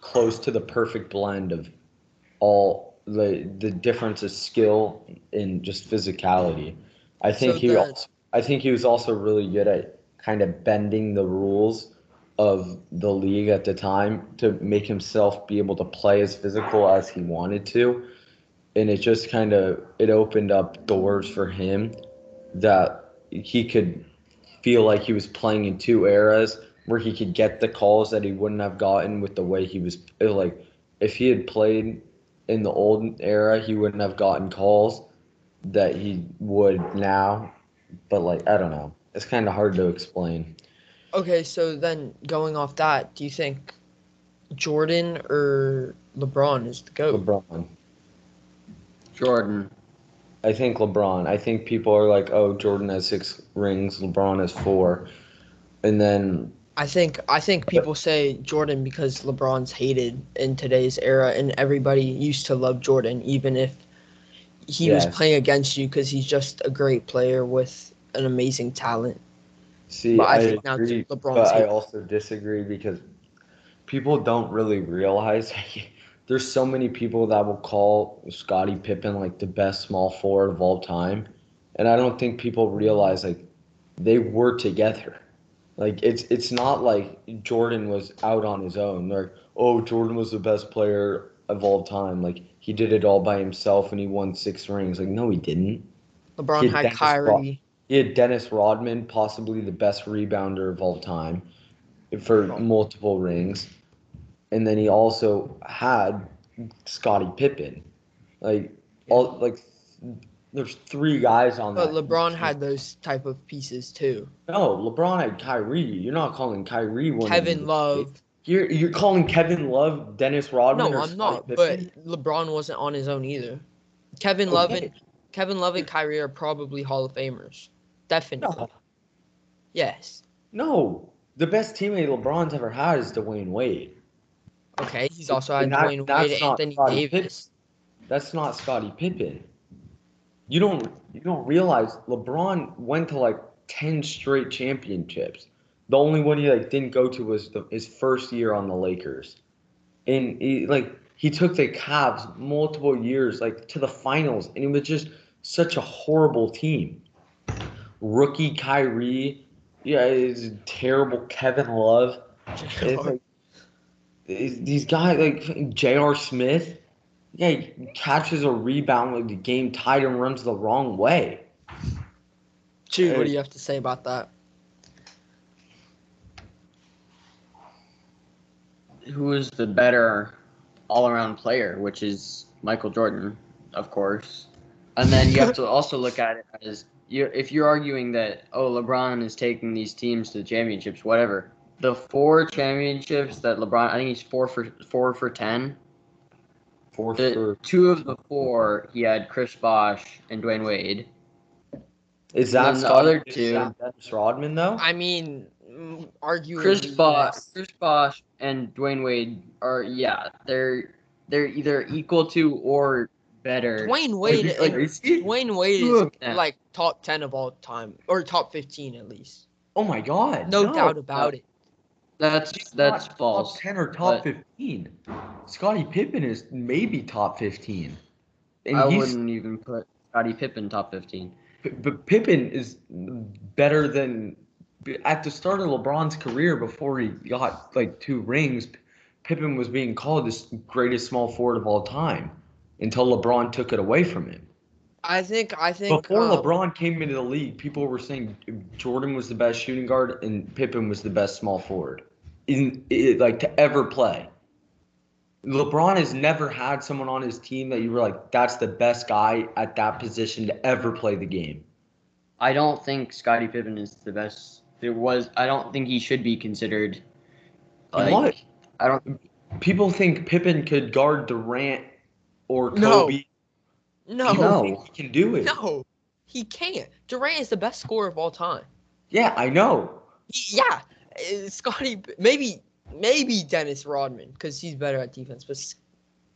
[SPEAKER 3] close to the perfect blend of all the the difference of skill and just physicality. I think
[SPEAKER 1] So
[SPEAKER 3] he also I think he was also really good at kind of bending the rules of the league at the time to make himself be able to play as physical as he wanted to. And it just kind of it opened up doors for him that he could feel like he was playing in two eras where he could get the calls that he wouldn't have gotten with the way he was uh, like if he had played in the old era he wouldn't have gotten calls that he would now. But like i don't know. It's kind of hard to explain.
[SPEAKER 1] Okay, so then going off that, do you think Jordan or LeBron is the GOAT?
[SPEAKER 3] lebron.
[SPEAKER 2] Jordan.
[SPEAKER 3] i think lebron. I think people are like oh jordan has six rings lebron has four. And then
[SPEAKER 1] I think I think people say Jordan because LeBron's hated in today's era, and everybody used to love Jordan, even if he was playing against you because he's just a great player with an amazing talent.
[SPEAKER 3] See,
[SPEAKER 1] But I
[SPEAKER 3] I,
[SPEAKER 1] think now
[SPEAKER 3] agree,
[SPEAKER 1] LeBron's
[SPEAKER 3] but I also disagree because people don't really realize *laughs* there's so many people that will call Scottie Pippen like the best small forward of all time, and I don't think people realize like they were together. Like it's it's not like Jordan was out on his own. Like oh, Jordan was the best player of all time. Like he did it all by himself and he won six rings. Like no, he didn't.
[SPEAKER 1] LeBron
[SPEAKER 3] He
[SPEAKER 1] had
[SPEAKER 3] Dennis
[SPEAKER 1] Kyrie.
[SPEAKER 3] He had Dennis Rodman, possibly the best rebounder of all time, for oh. multiple rings, and then he also had Scottie Pippen. Like all like, there's three guys on there.
[SPEAKER 1] But
[SPEAKER 3] that.
[SPEAKER 1] LeBron had those type of pieces too.
[SPEAKER 3] no. LeBron had Kyrie. You're not calling Kyrie one.
[SPEAKER 1] Kevin Love.
[SPEAKER 3] You're you're calling Kevin Love Dennis Rodman.
[SPEAKER 1] No, I'm not. But LeBron wasn't on his own either. Kevin Love and Kevin Love and Kyrie are probably Hall of Famers. Definitely.
[SPEAKER 3] no,
[SPEAKER 1] Yes.
[SPEAKER 3] no. The best teammate LeBron's ever had is Dwyane Wade.
[SPEAKER 1] Okay. He's also had
[SPEAKER 3] And Dwyane
[SPEAKER 1] Wade, Anthony
[SPEAKER 3] Scottie
[SPEAKER 1] Davis.
[SPEAKER 3] That's not Scottie Pippen. You don't you don't realize LeBron went to like ten straight championships. The only one he like didn't go to was the, his first year on the Lakers, and he like he took the Cavs multiple years like to the finals, and it was just such a horrible team. Rookie Kyrie, yeah, it's terrible. Kevin Love, *laughs* it's like it's- these guys like J.R. Smith. Yeah, he catches a rebound with the game tied and runs the wrong way.
[SPEAKER 1] Chew, what do you have to say about that?
[SPEAKER 2] Who is the better all-around player, which is Michael Jordan, of course. And then you have to *laughs* also look at it as you if you're arguing that oh LeBron is taking these teams to the championships, whatever. The four championships that LeBron, I think he's four for four for ten.
[SPEAKER 3] For
[SPEAKER 2] The,
[SPEAKER 3] sure.
[SPEAKER 2] two of the four, he had Chris Bosh and Dwyane Wade.
[SPEAKER 3] Is that
[SPEAKER 2] then the other
[SPEAKER 3] Pippen
[SPEAKER 2] two-
[SPEAKER 3] and Dennis Rodman though?
[SPEAKER 1] I mean, mm, arguably.
[SPEAKER 2] Chris Bosh,
[SPEAKER 1] yes.
[SPEAKER 2] Chris Bosh, and Dwyane Wade are yeah, they're they're either equal to or better.
[SPEAKER 1] Dwyane Wade.
[SPEAKER 3] Like, like, is
[SPEAKER 1] Dwyane Wade is
[SPEAKER 2] of them.
[SPEAKER 1] like top ten of all time, or top fifteen at least.
[SPEAKER 3] oh my God!
[SPEAKER 1] No, doubt about it.
[SPEAKER 2] That's
[SPEAKER 3] He's
[SPEAKER 2] that's
[SPEAKER 3] not
[SPEAKER 2] false.
[SPEAKER 3] Top ten or top
[SPEAKER 2] but-
[SPEAKER 3] fifteen. Scottie Pippen is maybe top fifteen. And
[SPEAKER 2] I wouldn't even put Scottie Pippen top fifteen.
[SPEAKER 3] But Pippen is better than at the start of LeBron's career before he got like two rings. Pippen was being called the greatest small forward of all time until LeBron took it away from him.
[SPEAKER 1] I think. I think.
[SPEAKER 3] Before
[SPEAKER 1] um,
[SPEAKER 3] LeBron came into the league, people were saying Jordan was the best shooting guard and Pippen was the best small forward, in, i like to ever play. LeBron has never had someone on his team that you were like, that's the best guy at that position to ever play the game.
[SPEAKER 2] I don't think Scottie Pippen is the best. There was. I don't think he should be considered. Like,
[SPEAKER 3] What?
[SPEAKER 2] I don't.
[SPEAKER 3] People think Pippen could guard Durant or
[SPEAKER 1] No.
[SPEAKER 3] Kobe.
[SPEAKER 1] No.
[SPEAKER 3] People
[SPEAKER 2] No.
[SPEAKER 3] think he can do it.
[SPEAKER 1] No. He can't. Durant is the best scorer of all time.
[SPEAKER 3] Yeah, I know.
[SPEAKER 1] Yeah. Uh, Scottie. Maybe. Maybe Dennis Rodman because he's better at defense, but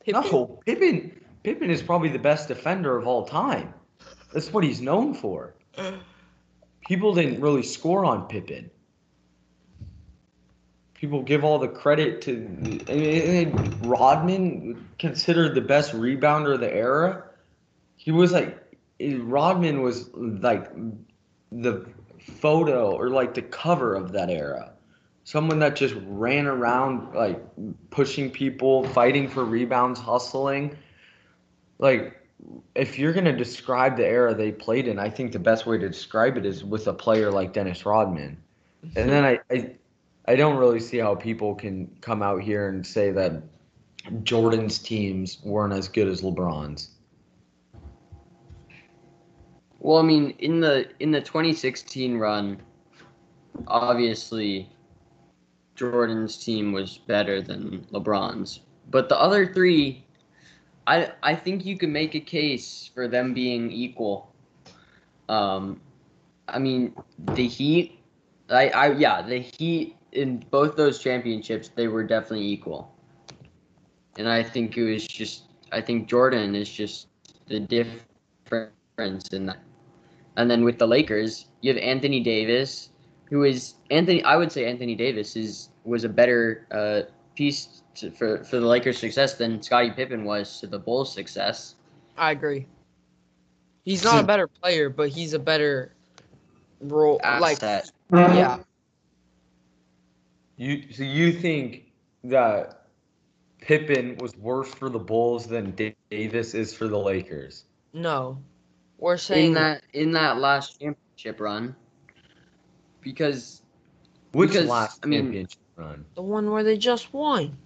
[SPEAKER 1] Pippen.
[SPEAKER 3] No, Pippen. Pippen is probably the best defender of all time. That's what he's known for. *sighs* People didn't really score on Pippen. People give all the credit to I mean, Rodman, considered the best rebounder of the era. He was like Rodman was like the photo or like the cover of that era. Someone that just ran around like pushing people, fighting for rebounds, hustling. Like if you're going to describe the era they played in, I think the best way to describe it is with a player like Dennis Rodman. And then I, I I don't really see how people can come out here and say that Jordan's teams weren't as good as LeBron's.
[SPEAKER 2] Well, I mean, in the in the 2016 run, obviously Jordan's team was better than LeBron's. But the other three, I I think you can make a case for them being equal. Um, I mean, the Heat, I I yeah, the Heat in both those championships they were definitely equal. And I think it was just I think Jordan is just the difference in that. And then with the Lakers, you have Anthony Davis, who is Anthony. I would say Anthony Davis is was a better uh, piece to, for for the Lakers' success than Scottie Pippen was to the Bulls' success.
[SPEAKER 1] I agree. He's not a better player, but he's a better role. Like,
[SPEAKER 2] Asset.
[SPEAKER 1] yeah,
[SPEAKER 3] You so you think that Pippen was worse for the Bulls than Davis is for the Lakers?
[SPEAKER 1] no, we're saying
[SPEAKER 2] in that in that last championship run, because
[SPEAKER 3] Which
[SPEAKER 2] Because,
[SPEAKER 3] last
[SPEAKER 2] I mean-
[SPEAKER 3] championship run?
[SPEAKER 1] the one where they just won.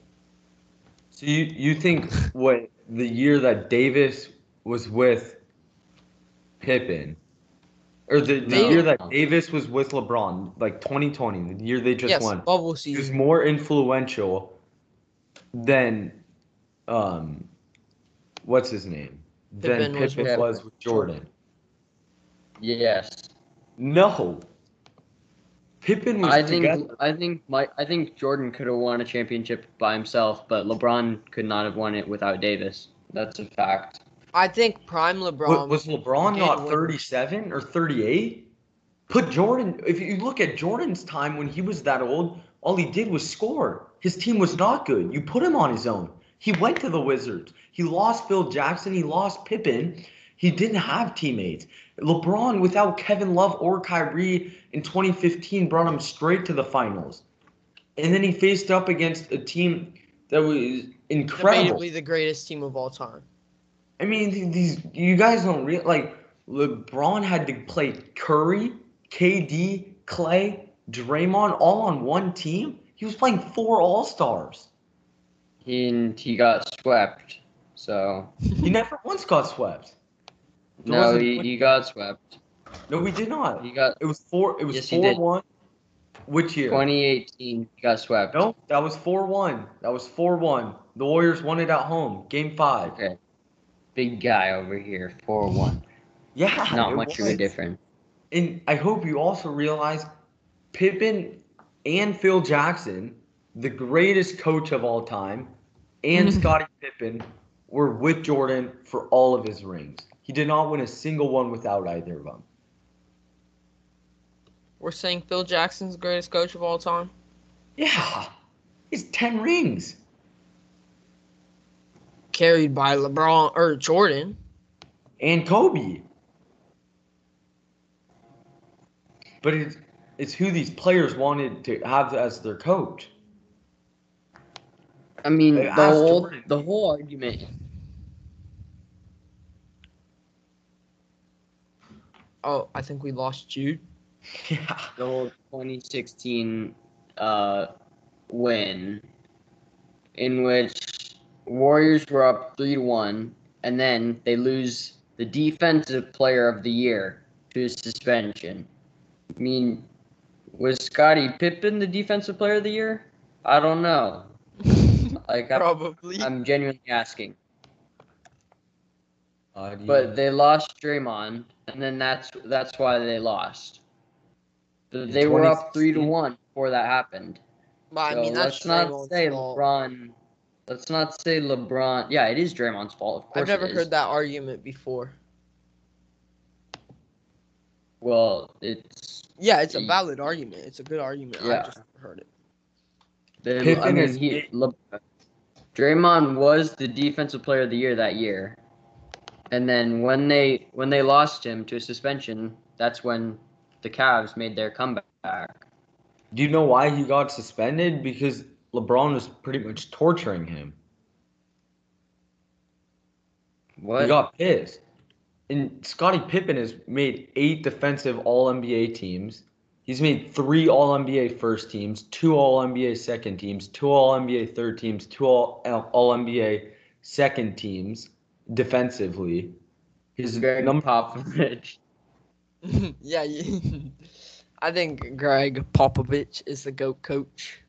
[SPEAKER 3] So you you think what the year that Davis was with Pippen, or the, the
[SPEAKER 2] No.
[SPEAKER 3] year that Davis was with LeBron, like 2020, the year they just
[SPEAKER 1] yes,
[SPEAKER 3] won,
[SPEAKER 1] bubble
[SPEAKER 3] he was
[SPEAKER 1] season.
[SPEAKER 3] more influential than um what's his name? Than
[SPEAKER 1] Pippen was
[SPEAKER 3] Pippen
[SPEAKER 2] with
[SPEAKER 3] was with Jordan.
[SPEAKER 2] yes,
[SPEAKER 3] No. Pippen was
[SPEAKER 2] I think
[SPEAKER 3] together.
[SPEAKER 2] I think my I think Jordan could have won a championship by himself, but LeBron could not have won it without Davis. That's a fact.
[SPEAKER 1] I think prime
[SPEAKER 3] Wa-
[SPEAKER 1] LeBron.
[SPEAKER 3] was LeBron not
[SPEAKER 1] with-
[SPEAKER 3] 37 or 38? Put Jordan, if you look at Jordan's time when he was that old, all he did was score. His team was not good. You put him on his own. He went to the Wizards. He lost Phil Jackson. He lost Pippen. He didn't have teammates. LeBron, without Kevin Love or Kyrie in 2015, brought him straight to the finals. And then he faced up against a team that was incredible.
[SPEAKER 1] Debatably the greatest team of all time.
[SPEAKER 3] I mean, these you guys don't real like LeBron had to play Curry, KD, Klay, Draymond all on one team. He was playing four All Stars.
[SPEAKER 2] He and he got swept. So
[SPEAKER 3] He never once got swept. There
[SPEAKER 2] no,
[SPEAKER 3] wasn't
[SPEAKER 2] he, he got swept.
[SPEAKER 3] No, we did not.
[SPEAKER 2] He got
[SPEAKER 3] It was four. It was
[SPEAKER 2] Yes,
[SPEAKER 3] four one. Which year?
[SPEAKER 2] 2018. He got swept.
[SPEAKER 3] No, that was four one. That was four one. The Warriors won it at home, Game Five.
[SPEAKER 2] Okay. Big guy over here, four one.
[SPEAKER 3] Yeah,
[SPEAKER 2] Not
[SPEAKER 3] it
[SPEAKER 2] much of a difference.
[SPEAKER 3] And I hope you also realize Pippen and Phil Jackson, the greatest coach of all time, and. *laughs* Scottie Pippen were with Jordan for all of his rings. He did not win a single one without either of them.
[SPEAKER 1] We're saying Phil Jackson's the greatest coach of all time.
[SPEAKER 3] Yeah, he's 10 rings.
[SPEAKER 1] Carried by LeBron or Jordan.
[SPEAKER 3] And Kobe. But it's, it's who these players wanted to have as their coach.
[SPEAKER 2] I mean,
[SPEAKER 3] They
[SPEAKER 2] the whole
[SPEAKER 3] Jordan.
[SPEAKER 2] the whole argument.
[SPEAKER 1] Oh, I think we lost Jude.
[SPEAKER 3] Yeah.
[SPEAKER 2] the whole 2016 uh, win, in which Warriors were up three to one, and then they lose the defensive player of the year to suspension. I mean, was Scottie Pippen the defensive player of the year? I don't know. *laughs* Like I'm,
[SPEAKER 1] Probably.
[SPEAKER 2] I'm genuinely asking.
[SPEAKER 3] Uh, do you-
[SPEAKER 2] But they lost Draymond, and then that's that's why they lost. But
[SPEAKER 3] In
[SPEAKER 2] they were up three to one before that happened.
[SPEAKER 1] but I
[SPEAKER 2] So
[SPEAKER 1] mean, that's
[SPEAKER 2] let's not
[SPEAKER 1] Draymond's
[SPEAKER 2] say
[SPEAKER 1] fault.
[SPEAKER 2] LeBron. Let's not say LeBron. Yeah, it is Draymond's fault. Of course,
[SPEAKER 1] I've never
[SPEAKER 2] it is.
[SPEAKER 1] heard that argument before.
[SPEAKER 2] Well, it's
[SPEAKER 1] Yeah, it's a valid argument. It's a good argument. I
[SPEAKER 2] Yeah.
[SPEAKER 1] just never heard it.
[SPEAKER 2] the, I mean,
[SPEAKER 3] is
[SPEAKER 2] he,
[SPEAKER 3] big.
[SPEAKER 2] Le, Draymond was the defensive player of the year that year, and then when they when they lost him to a suspension, that's when the Cavs made their comeback.
[SPEAKER 3] Do you know why he got suspended? Because LeBron was pretty much torturing him.
[SPEAKER 2] What?
[SPEAKER 3] He got pissed. And Scottie Pippen has made eight defensive All NBA teams. He's made three All NBA first teams, two All NBA second teams, two All NBA third teams, two All All NBA second teams defensively. His
[SPEAKER 2] Gregg
[SPEAKER 3] number
[SPEAKER 2] Popovich. *laughs*
[SPEAKER 1] yeah, you, *laughs* I think Gregg Popovich is the GOAT coach.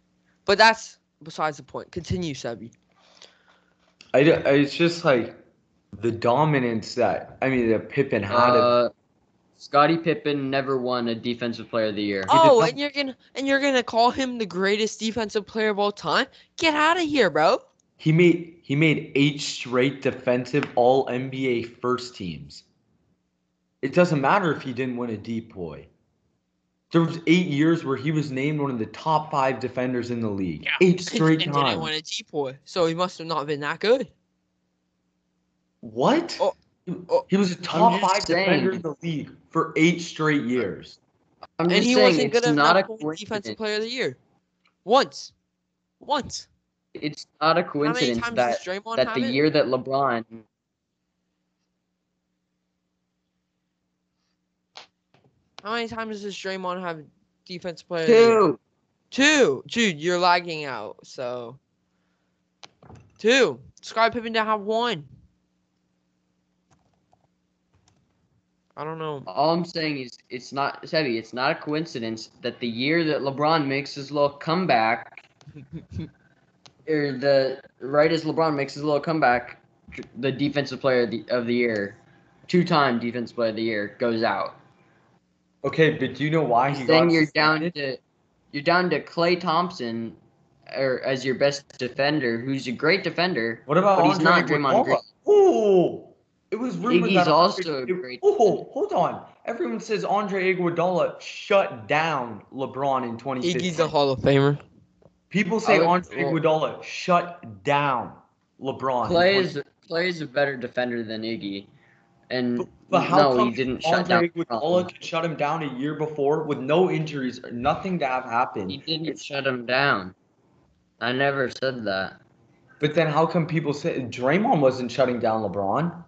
[SPEAKER 1] But that's besides the point. Continue, Sebi.
[SPEAKER 3] I, d- it's just like the dominance that I mean that Pippen had.
[SPEAKER 2] Uh, Scottie Pippen never won a Defensive Player of the Year.
[SPEAKER 1] Oh, and you're gonna and you're gonna call him the greatest defensive player of all time? Get out of here, bro.
[SPEAKER 3] He made he made eight straight defensive All NBA first teams. It doesn't matter if he didn't win a DPOY. There was eight years where he was named one of the top five defenders in the league. Eight straight
[SPEAKER 1] and didn't win
[SPEAKER 3] times.
[SPEAKER 1] a DPOY, so he must have not been that good.
[SPEAKER 3] What?
[SPEAKER 1] Oh, oh,
[SPEAKER 3] he was a top
[SPEAKER 2] just
[SPEAKER 3] five defender in the league for eight straight years.
[SPEAKER 2] I'm
[SPEAKER 1] and
[SPEAKER 2] just
[SPEAKER 1] he
[SPEAKER 2] saying
[SPEAKER 1] wasn't good enough
[SPEAKER 2] not a
[SPEAKER 1] to defensive player of the year. Once. Once.
[SPEAKER 2] It's not a coincidence that that the
[SPEAKER 1] it?
[SPEAKER 2] year that LeBron
[SPEAKER 1] How many times does Draymond have defensive player of the year?
[SPEAKER 2] two.
[SPEAKER 1] Two. Dude, you're lagging out, so. Two. Scottie Pippen didn't have one. I don't know.
[SPEAKER 2] All I'm saying is it's not Sebi, it's not a coincidence that the year that LeBron makes his little comeback *laughs* or the right as LeBron makes his little comeback, the defensive player of the, of the year, two-time defensive player of the year goes out.
[SPEAKER 3] Okay, but do you know why he
[SPEAKER 2] Then
[SPEAKER 3] got
[SPEAKER 2] you're down
[SPEAKER 3] suspended?
[SPEAKER 2] to you're down to Klay Thompson or as your best defender, who's a great defender.
[SPEAKER 3] What about
[SPEAKER 2] But he's
[SPEAKER 3] Andre
[SPEAKER 2] not Draymond
[SPEAKER 3] Iguodala?
[SPEAKER 2] Green.
[SPEAKER 3] Oh, it was rumored
[SPEAKER 2] Iggy's
[SPEAKER 3] that
[SPEAKER 2] also
[SPEAKER 3] Andre-
[SPEAKER 2] a great
[SPEAKER 3] Oh, hold on. Everyone says Andre Iguodala shut down LeBron in 2015.
[SPEAKER 1] Iggy's a Hall of Famer.
[SPEAKER 3] People say
[SPEAKER 2] I would-
[SPEAKER 3] Andre
[SPEAKER 2] well-
[SPEAKER 3] Iguodala shut down LeBron. in Klay
[SPEAKER 2] is Klay is a better defender than Iggy, and
[SPEAKER 3] But, but how
[SPEAKER 2] no,
[SPEAKER 3] come
[SPEAKER 2] he didn't shut
[SPEAKER 3] Andre
[SPEAKER 2] down.
[SPEAKER 3] Iguodala could shut him down a year before with no injuries, or nothing to have happened?
[SPEAKER 2] He didn't shut him down. I never said that.
[SPEAKER 3] But then how come people say Draymond wasn't shutting down LeBron?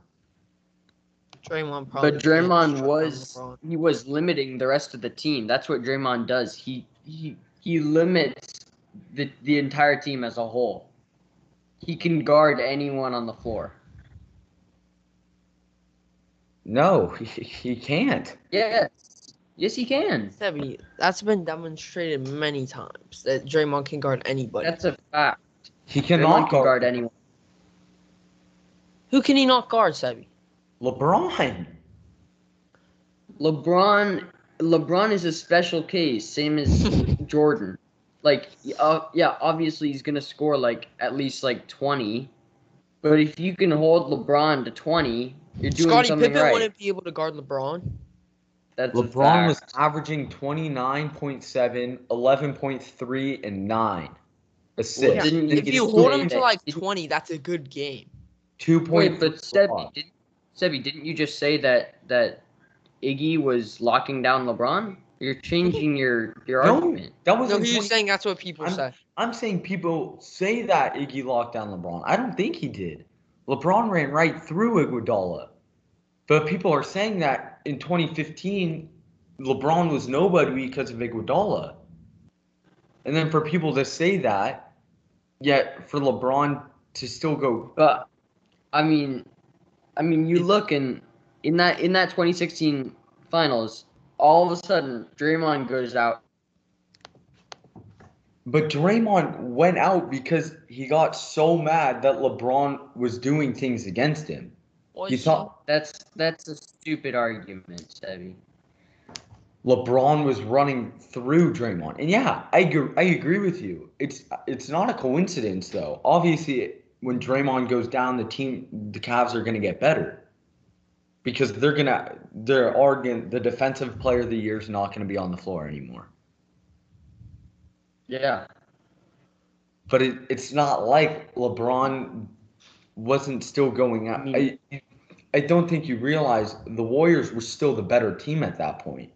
[SPEAKER 1] Draymond probably.
[SPEAKER 2] But
[SPEAKER 1] did
[SPEAKER 2] Draymond was he was limiting the rest of the team. That's what Draymond does. He he he limits the the entire team as a whole. He can guard anyone on the floor.
[SPEAKER 3] No, *laughs* he, he can't.
[SPEAKER 2] Yes. Yes, he can.
[SPEAKER 1] Sebi, that's been demonstrated many times that Draymond can guard anybody.
[SPEAKER 2] That's a fact.
[SPEAKER 3] He
[SPEAKER 2] Draymond
[SPEAKER 3] cannot
[SPEAKER 2] can
[SPEAKER 3] guard
[SPEAKER 2] guard anyone.
[SPEAKER 1] Who can he not guard, Sebi?
[SPEAKER 3] LeBron.
[SPEAKER 2] LeBron LeBron is a special case, same as *laughs* Jordan. Like, uh, yeah, obviously he's gonna score like at least like twenty, but if you can hold LeBron to twenty, you're doing
[SPEAKER 1] Scottie
[SPEAKER 2] something
[SPEAKER 1] Pippen
[SPEAKER 2] right.
[SPEAKER 1] wouldn't be able to guard LeBron.
[SPEAKER 2] That's
[SPEAKER 3] LeBron was averaging 29.7, 11.3, and 9 assists.
[SPEAKER 2] Well, didn't
[SPEAKER 1] If you hold him to like 20, that's a good game.
[SPEAKER 3] Two
[SPEAKER 2] Wait, but Sebi, didn't, Sebi, didn't you just say that that Iggy was locking down LeBron? You're changing your your
[SPEAKER 3] No,
[SPEAKER 2] argument.
[SPEAKER 3] that was
[SPEAKER 1] No,
[SPEAKER 3] in
[SPEAKER 1] he
[SPEAKER 3] 20
[SPEAKER 1] saying that's what people
[SPEAKER 3] I'm-
[SPEAKER 1] say.
[SPEAKER 3] I'm saying people say that Iggy locked down LeBron. I don't think he did. LeBron ran right through Iguodala. But people are saying that in 2015, LeBron was nobody because of Iguodala. And then for people to say that, yet for LeBron to still go,
[SPEAKER 2] But I mean, I mean, you look in in that in that 2016 finals, all of a sudden Draymond goes out.
[SPEAKER 3] but Draymond went out because he got so mad that LeBron was doing things against him.
[SPEAKER 1] Was
[SPEAKER 3] You
[SPEAKER 1] he?
[SPEAKER 3] thought
[SPEAKER 2] That's that's a stupid argument, Sebi.
[SPEAKER 3] LeBron was running through Draymond. And yeah, I agree, I agree with you. It's it's not a coincidence though. Obviously, when Draymond goes down, the team, the Cavs are going to get better because they're gonna they're are gonna, the defensive player of the year is not going to be on the floor anymore.
[SPEAKER 2] Yeah.
[SPEAKER 3] But it, it's not like LeBron wasn't still going out. I, I don't think you realize the Warriors were still the better team at that point.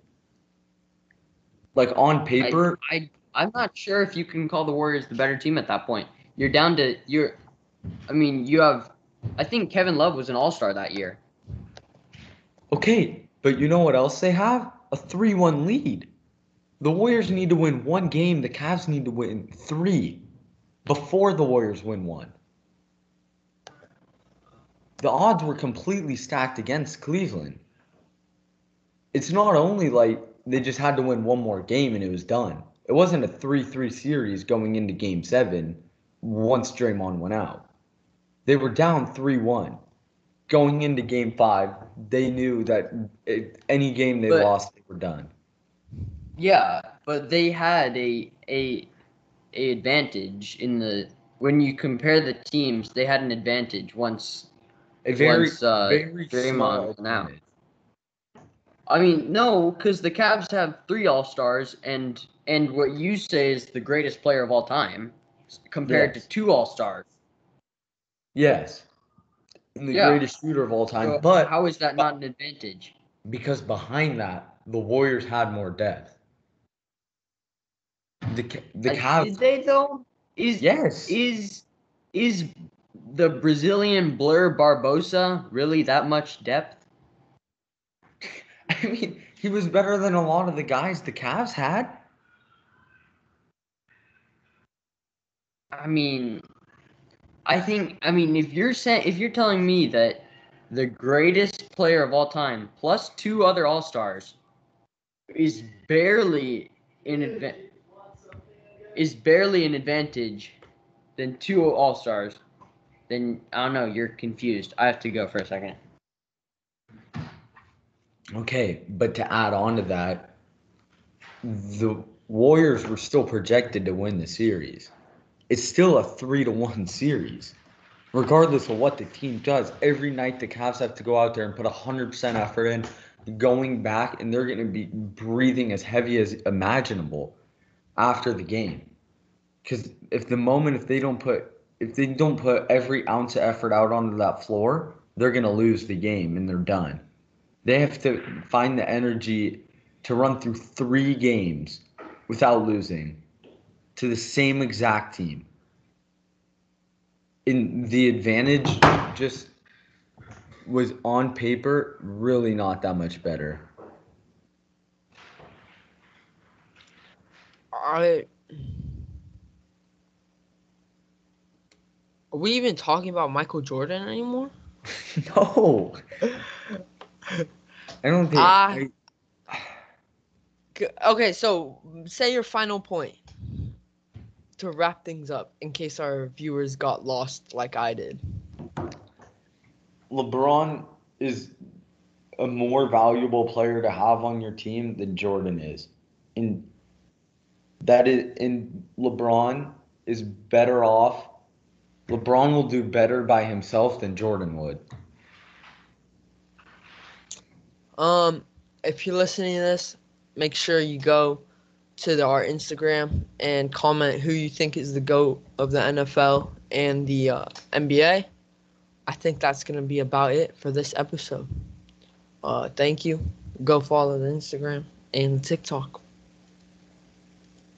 [SPEAKER 3] Like on paper,
[SPEAKER 2] I I'm not sure if you can call the Warriors the better team at that point. You're down to you're. I mean, you have. I think Kevin Love was an All Star that year.
[SPEAKER 3] Okay, but you know what else they have? A 3-1 lead. The Warriors need to win one game. The Cavs need to win three before the Warriors win one. The odds were completely stacked against Cleveland. It's not only like they just had to win one more game and it was done. It wasn't a 3 3 series going into game seven once Draymond went out. They were down 3 1. Going into game five, they knew that it, any game they
[SPEAKER 2] But-
[SPEAKER 3] lost, they were done.
[SPEAKER 2] Yeah, but they had a a a advantage in the when you compare the teams. They had an advantage once.
[SPEAKER 3] A very,
[SPEAKER 2] once uh,
[SPEAKER 3] very
[SPEAKER 2] Draymond out. I mean, no, because the Cavs have three All Stars, and and what you say is the greatest player of all time, compared
[SPEAKER 3] Yes.
[SPEAKER 2] to two All Stars.
[SPEAKER 3] Yes. And the
[SPEAKER 2] Yeah.
[SPEAKER 3] greatest shooter of all time.
[SPEAKER 2] So
[SPEAKER 3] but
[SPEAKER 2] how is that not an advantage?
[SPEAKER 3] because behind that, the Warriors had more depth. The the
[SPEAKER 2] Uh, Did they though? Is
[SPEAKER 3] Yes.
[SPEAKER 2] is is the Brazilian Blur Barbosa really that much depth? *laughs*
[SPEAKER 3] I mean, he was better than a lot of the guys the Cavs had.
[SPEAKER 2] I mean, I think I mean if you're saying if you're telling me that the greatest player of all time plus two other All Stars is barely in adva- is barely an advantage than two All Stars, then I don't know. You're confused. I have to go for a second.
[SPEAKER 3] Okay, but to add on to that, the Warriors were still projected to win the series. It's still a three to one series. Regardless of what the team does, every night the Cavs have to go out there and put hundred percent effort in, going back, and they're gonna be breathing as heavy as imaginable after the game. Because if the moment if they don't put if they don't put every ounce of effort out onto that floor, they're gonna lose the game and they're done. They have to find the energy to run through three games without losing to the same exact team. In the advantage just was on paper really not that much better.
[SPEAKER 1] I. Are we even talking about Michael Jordan anymore? *laughs*
[SPEAKER 3] no. I don't think
[SPEAKER 1] Ah.
[SPEAKER 3] I-
[SPEAKER 1] Okay, so say your final point to wrap things up in case our viewers got lost like I did.
[SPEAKER 3] LeBron is a more valuable player to have on your team than Jordan is. And that is and LeBron is better off. LeBron will do better by himself than Jordan would.
[SPEAKER 1] Um, if you're listening to this, make sure you go to the, our Instagram and comment who you think is the GOAT of the NFL and the uh, NBA. I think that's going to be about it for this episode. Uh, thank you. Go follow the Instagram and TikTok.